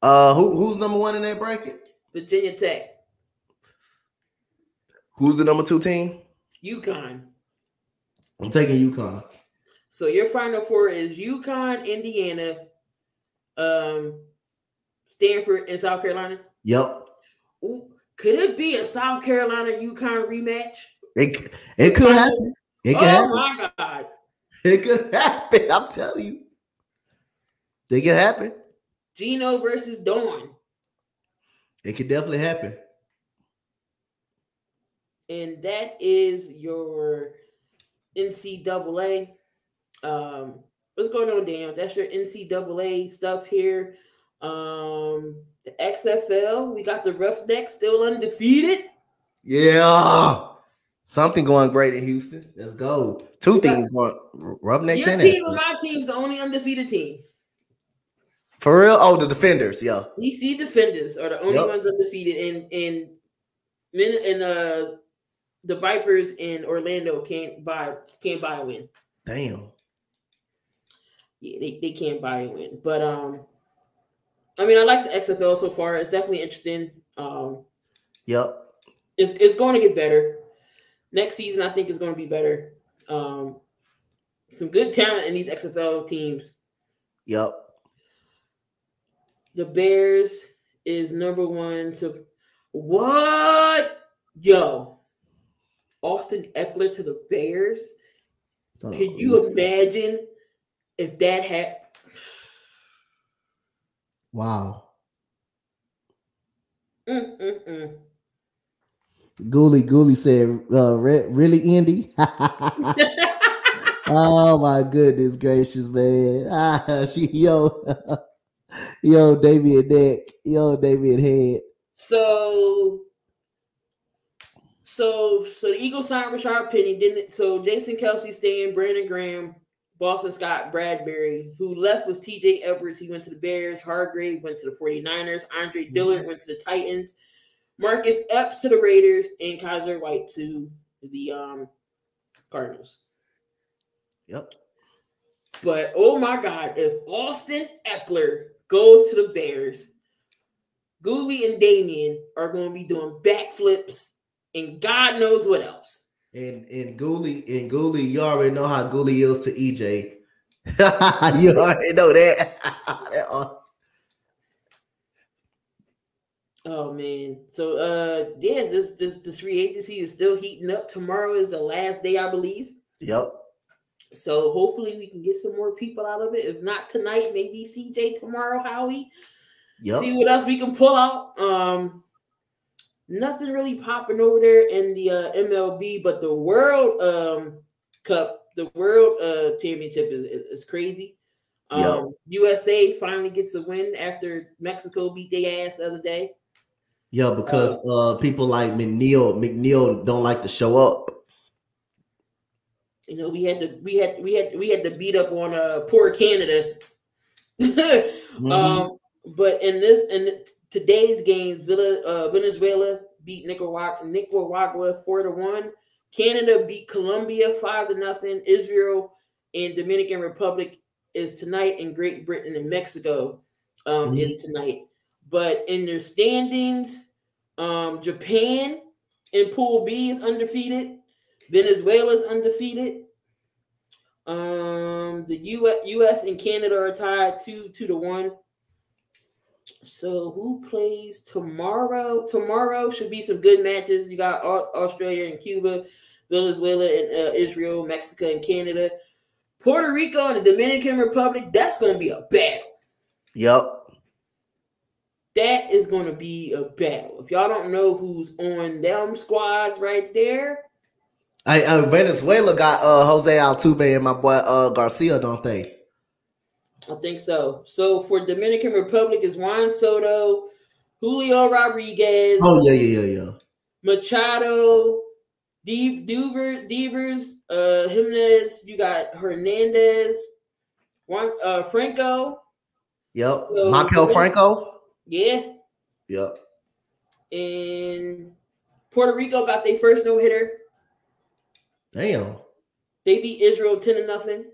Uh, who who's number one in that bracket? Virginia Tech. Who's the number two team? UConn. I'm taking UConn. So your final four is UConn, Indiana, um, Stanford, and South Carolina. Yep. Ooh, could it be a South Carolina UConn rematch? It it could happen. It could oh happen. my god! It could happen. I'm telling you. It could happen. Gino versus Dawn. It could definitely happen. And that is your NCAA. Um, what's going on, Dan? That's your NCAA stuff here. Um, the XFL, we got the Roughnecks still undefeated. Yeah. Something going great in Houston. Let's go. Two things going Roughnecks. Your team and my team's the only undefeated team. For real? Oh, the defenders, yeah. DC defenders are the only yep. ones undefeated, and and and uh the Vipers in Orlando can't buy can't buy a win. Damn. Yeah, they, they can't buy a win. But um I mean I like the XFL so far. It's definitely interesting. Um Yep. It's it's going to get better. Next season I think is going to be better. Um some good talent in these XFL teams. Yep. The Bears is number one to what? Yo, Austin Ekeler to the Bears. Can you imagine if that had? Wow. Mm-mm-mm. Gooly Gooly said, uh, "Really, Indy?" oh my goodness gracious, man! Ah, she yo, yo, David Neck, yo, David Head. So so, so the Eagles signed Rashaad Penny, didn't So Jason Kelce staying, Brandon Graham, Boston Scott, Bradberry, who left was TJ Edwards. He went to the Bears. Hargrave went to the 49ers. Andre mm-hmm. Dillard went to the Titans. Marcus Epps to the Raiders, and Kyzir White to the um, Cardinals. Yep. But oh my God, if Austin Ekeler goes to the Bears, Gooley and Damien are going to be doing backflips and God knows what else. And and Gooley and Gooley, you already know how Gooley is to EJ. you already know that. oh man. So uh yeah, this this this free agency is still heating up. Tomorrow is the last day, I believe. Yep. So hopefully we can get some more people out of it. If not tonight, maybe CJ tomorrow, Howie. Yep. See what else we can pull out. Um nothing really popping over there in the uh, MLB, but the World um, Cup, the World uh, Championship is, is, is crazy. Um, yep. USA finally gets a win after Mexico beat their ass the other day. Yeah, because uh, uh, people like McNeil, McNeil don't like to show up. You know, we had to, we had, we had, we had to beat up on uh poor Canada. mm-hmm. Um, but in this, and today's games, Villa, uh, Venezuela beat Nicaragua, Nicaragua four to one. Canada beat Colombia five to nothing. Israel and Dominican Republic is tonight, and Great Britain and Mexico um, mm-hmm. is tonight. But in their standings, um, Japan in Pool B is undefeated. Venezuela is undefeated. Um, the US, US and Canada are tied two two to one. So who plays tomorrow? Tomorrow should be some good matches. You got Australia and Cuba, Venezuela and uh, Israel, Mexico and Canada, Puerto Rico and the Dominican Republic. That's going to be a battle. Yep. That is going to be a battle. If y'all don't know who's on them squads right there. I, uh, Venezuela got uh, Jose Altuve and my boy uh, Garcia, don't they? I think so. So for Dominican Republic is Juan Soto, Julio Rodriguez. Oh yeah, yeah, yeah, yeah. Machado, Deep Devers, Devers, uh, Jimenez. You got Hernandez, Juan uh, Franco. Yep. So, Maikel Franco. Yeah. Yep. And Puerto Rico got their first no hitter. Damn. They beat Israel ten to nothing.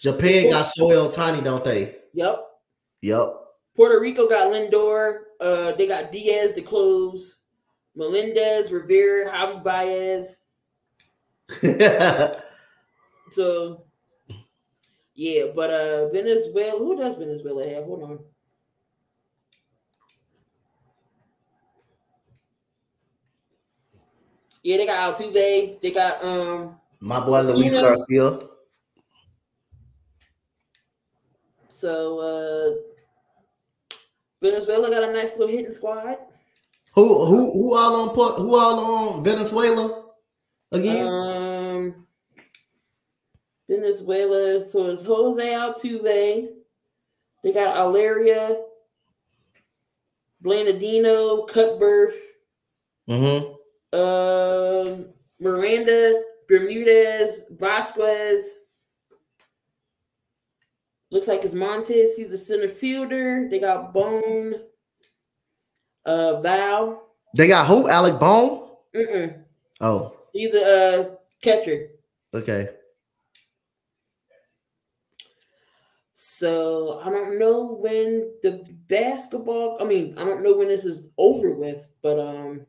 Japan got Shohei Ohtani, don't they? Yep. Yep. Puerto Rico got Lindor. Uh, they got Diaz to close. Melendez, Rivera, Javi Baez. so, yeah, but uh, Venezuela. Who does Venezuela have? Hold on. Yeah, they got Altuve. They got um my boy Luis Garcia. So uh Venezuela got a nice little hitting squad. Who who who all on who all on Venezuela again? Um Venezuela. So it's Jose Altuve. They got Alaria, Blandino, Cutbirth, mm-hmm. um, Miranda, Bermudez, Vasquez, Looks like it's Montes. He's a center fielder. They got Bone. Uh, Val. They got who? Alec Bone? Mm-mm. Oh. He's a uh, catcher. Okay. So I don't know when the basketball. I mean, I don't know when this is over with, but um.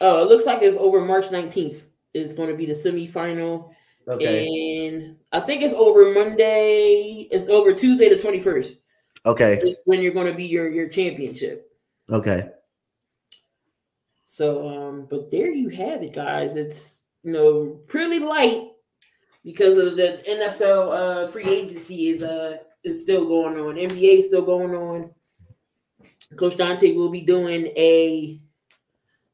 Oh, it looks like it's over March nineteenth. Is going to be the semifinal Okay. And I think it's over Monday. It's over Tuesday the twenty first. Okay. when you're going to be your your championship. Okay. So, um, but there you have it, guys. It's you know pretty light because of the NFL uh, free agency is uh is still going on. NBA is still going on. Coach Dante will be doing a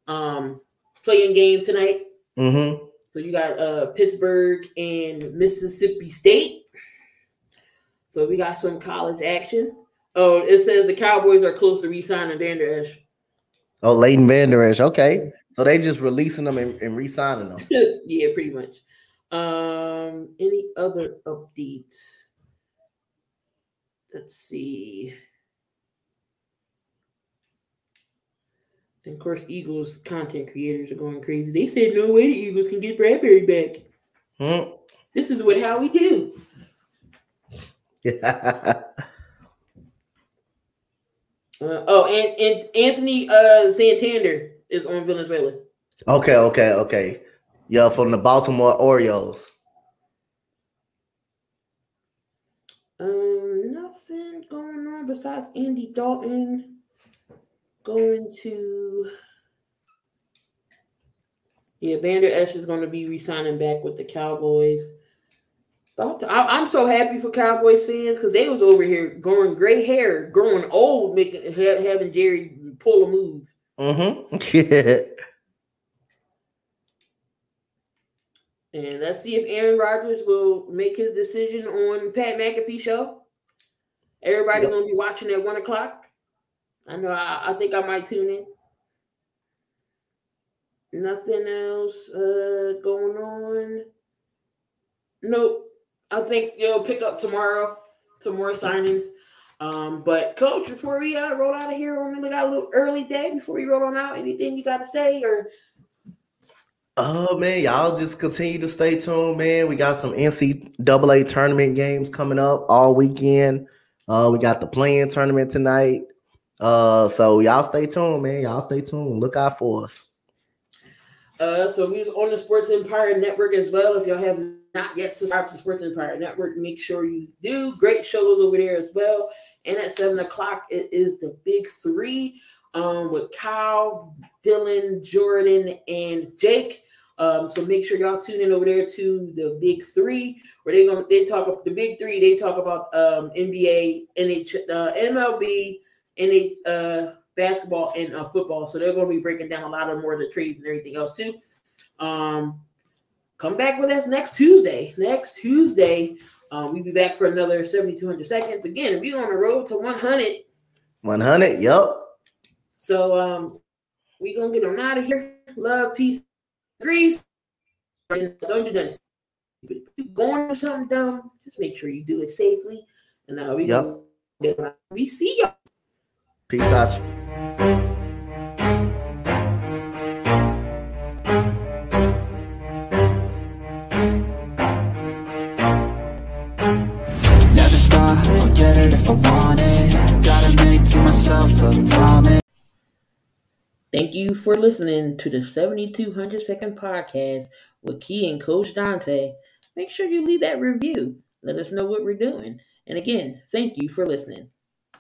um play-in game tonight. Mm-hmm. So you got uh Pittsburgh and Mississippi State. So we got some college action. Oh, it says the Cowboys are close to re-signing Vander Esch. Oh, Leighton Vander Esch. Okay. So they just releasing them and, and re-signing them. yeah, pretty much. Um, any other updates? Let's see. And of course, Eagles content creators are going crazy. They said no way the Eagles can get Bradberry back. Hmm. This is what how we do. Yeah. Uh, oh, and, and Anthony uh, Santander is on Venezuela. Okay, okay, okay. Yeah, from the Baltimore Orioles. Um, nothing going on besides Andy Dalton going to yeah, Vander Esch is going to be re-signing back with the Cowboys. I'm so happy for Cowboys fans because they was over here growing gray hair, growing old, making having Jerry pull a move. Mm-hmm. And let's see if Aaron Rodgers will make his decision on Pat McAfee show. Everybody yep. gonna be watching at one o'clock. I know. I, I think I might tune in. Nothing else uh, going on. Nope. I think you'll pick up tomorrow. Some more signings. Um, but coach, before we uh, roll out of here, we got a little early day before we roll on out. Anything you got to say or? Oh man, y'all just continue to stay tuned, man. We got some NCAA tournament games coming up all weekend. Uh, we got the play-in tournament tonight. Uh, so y'all stay tuned, man. Y'all stay tuned. Look out for us. Uh, so we're on the Sports Empire Network as well. If y'all have not yet subscribed to Sports Empire Network, make sure you do. Great shows over there as well. And at seven o'clock, it is the Big Three um, with Kyle, Dylan, Jordan, and Jake. Um, so make sure y'all tune in over there to the Big Three, where they gonna they talk about the Big Three. They talk about um, NBA, NH, uh, MLB, NH, uh, basketball and uh, football. So they're going to be breaking down a lot of more of the trades and everything else too. Um, come back with us next Tuesday. Next Tuesday, um, we'll be back for another 7,200 seconds. Again, we're on the road to 100. 100, yep. So um, we're going to get on out of here. Love, peace, grease. Don't do that. If you're going to something dumb, just make sure you do it safely. And uh, we, yep. we see you. Peace out. Never stop, I'll get it if I want it. Gotta make to myself a promise. Thank you for listening to the 7200 second podcast with Key and Coach Dante. Make sure you leave that review. Let us know what we're doing. And again, thank you for listening.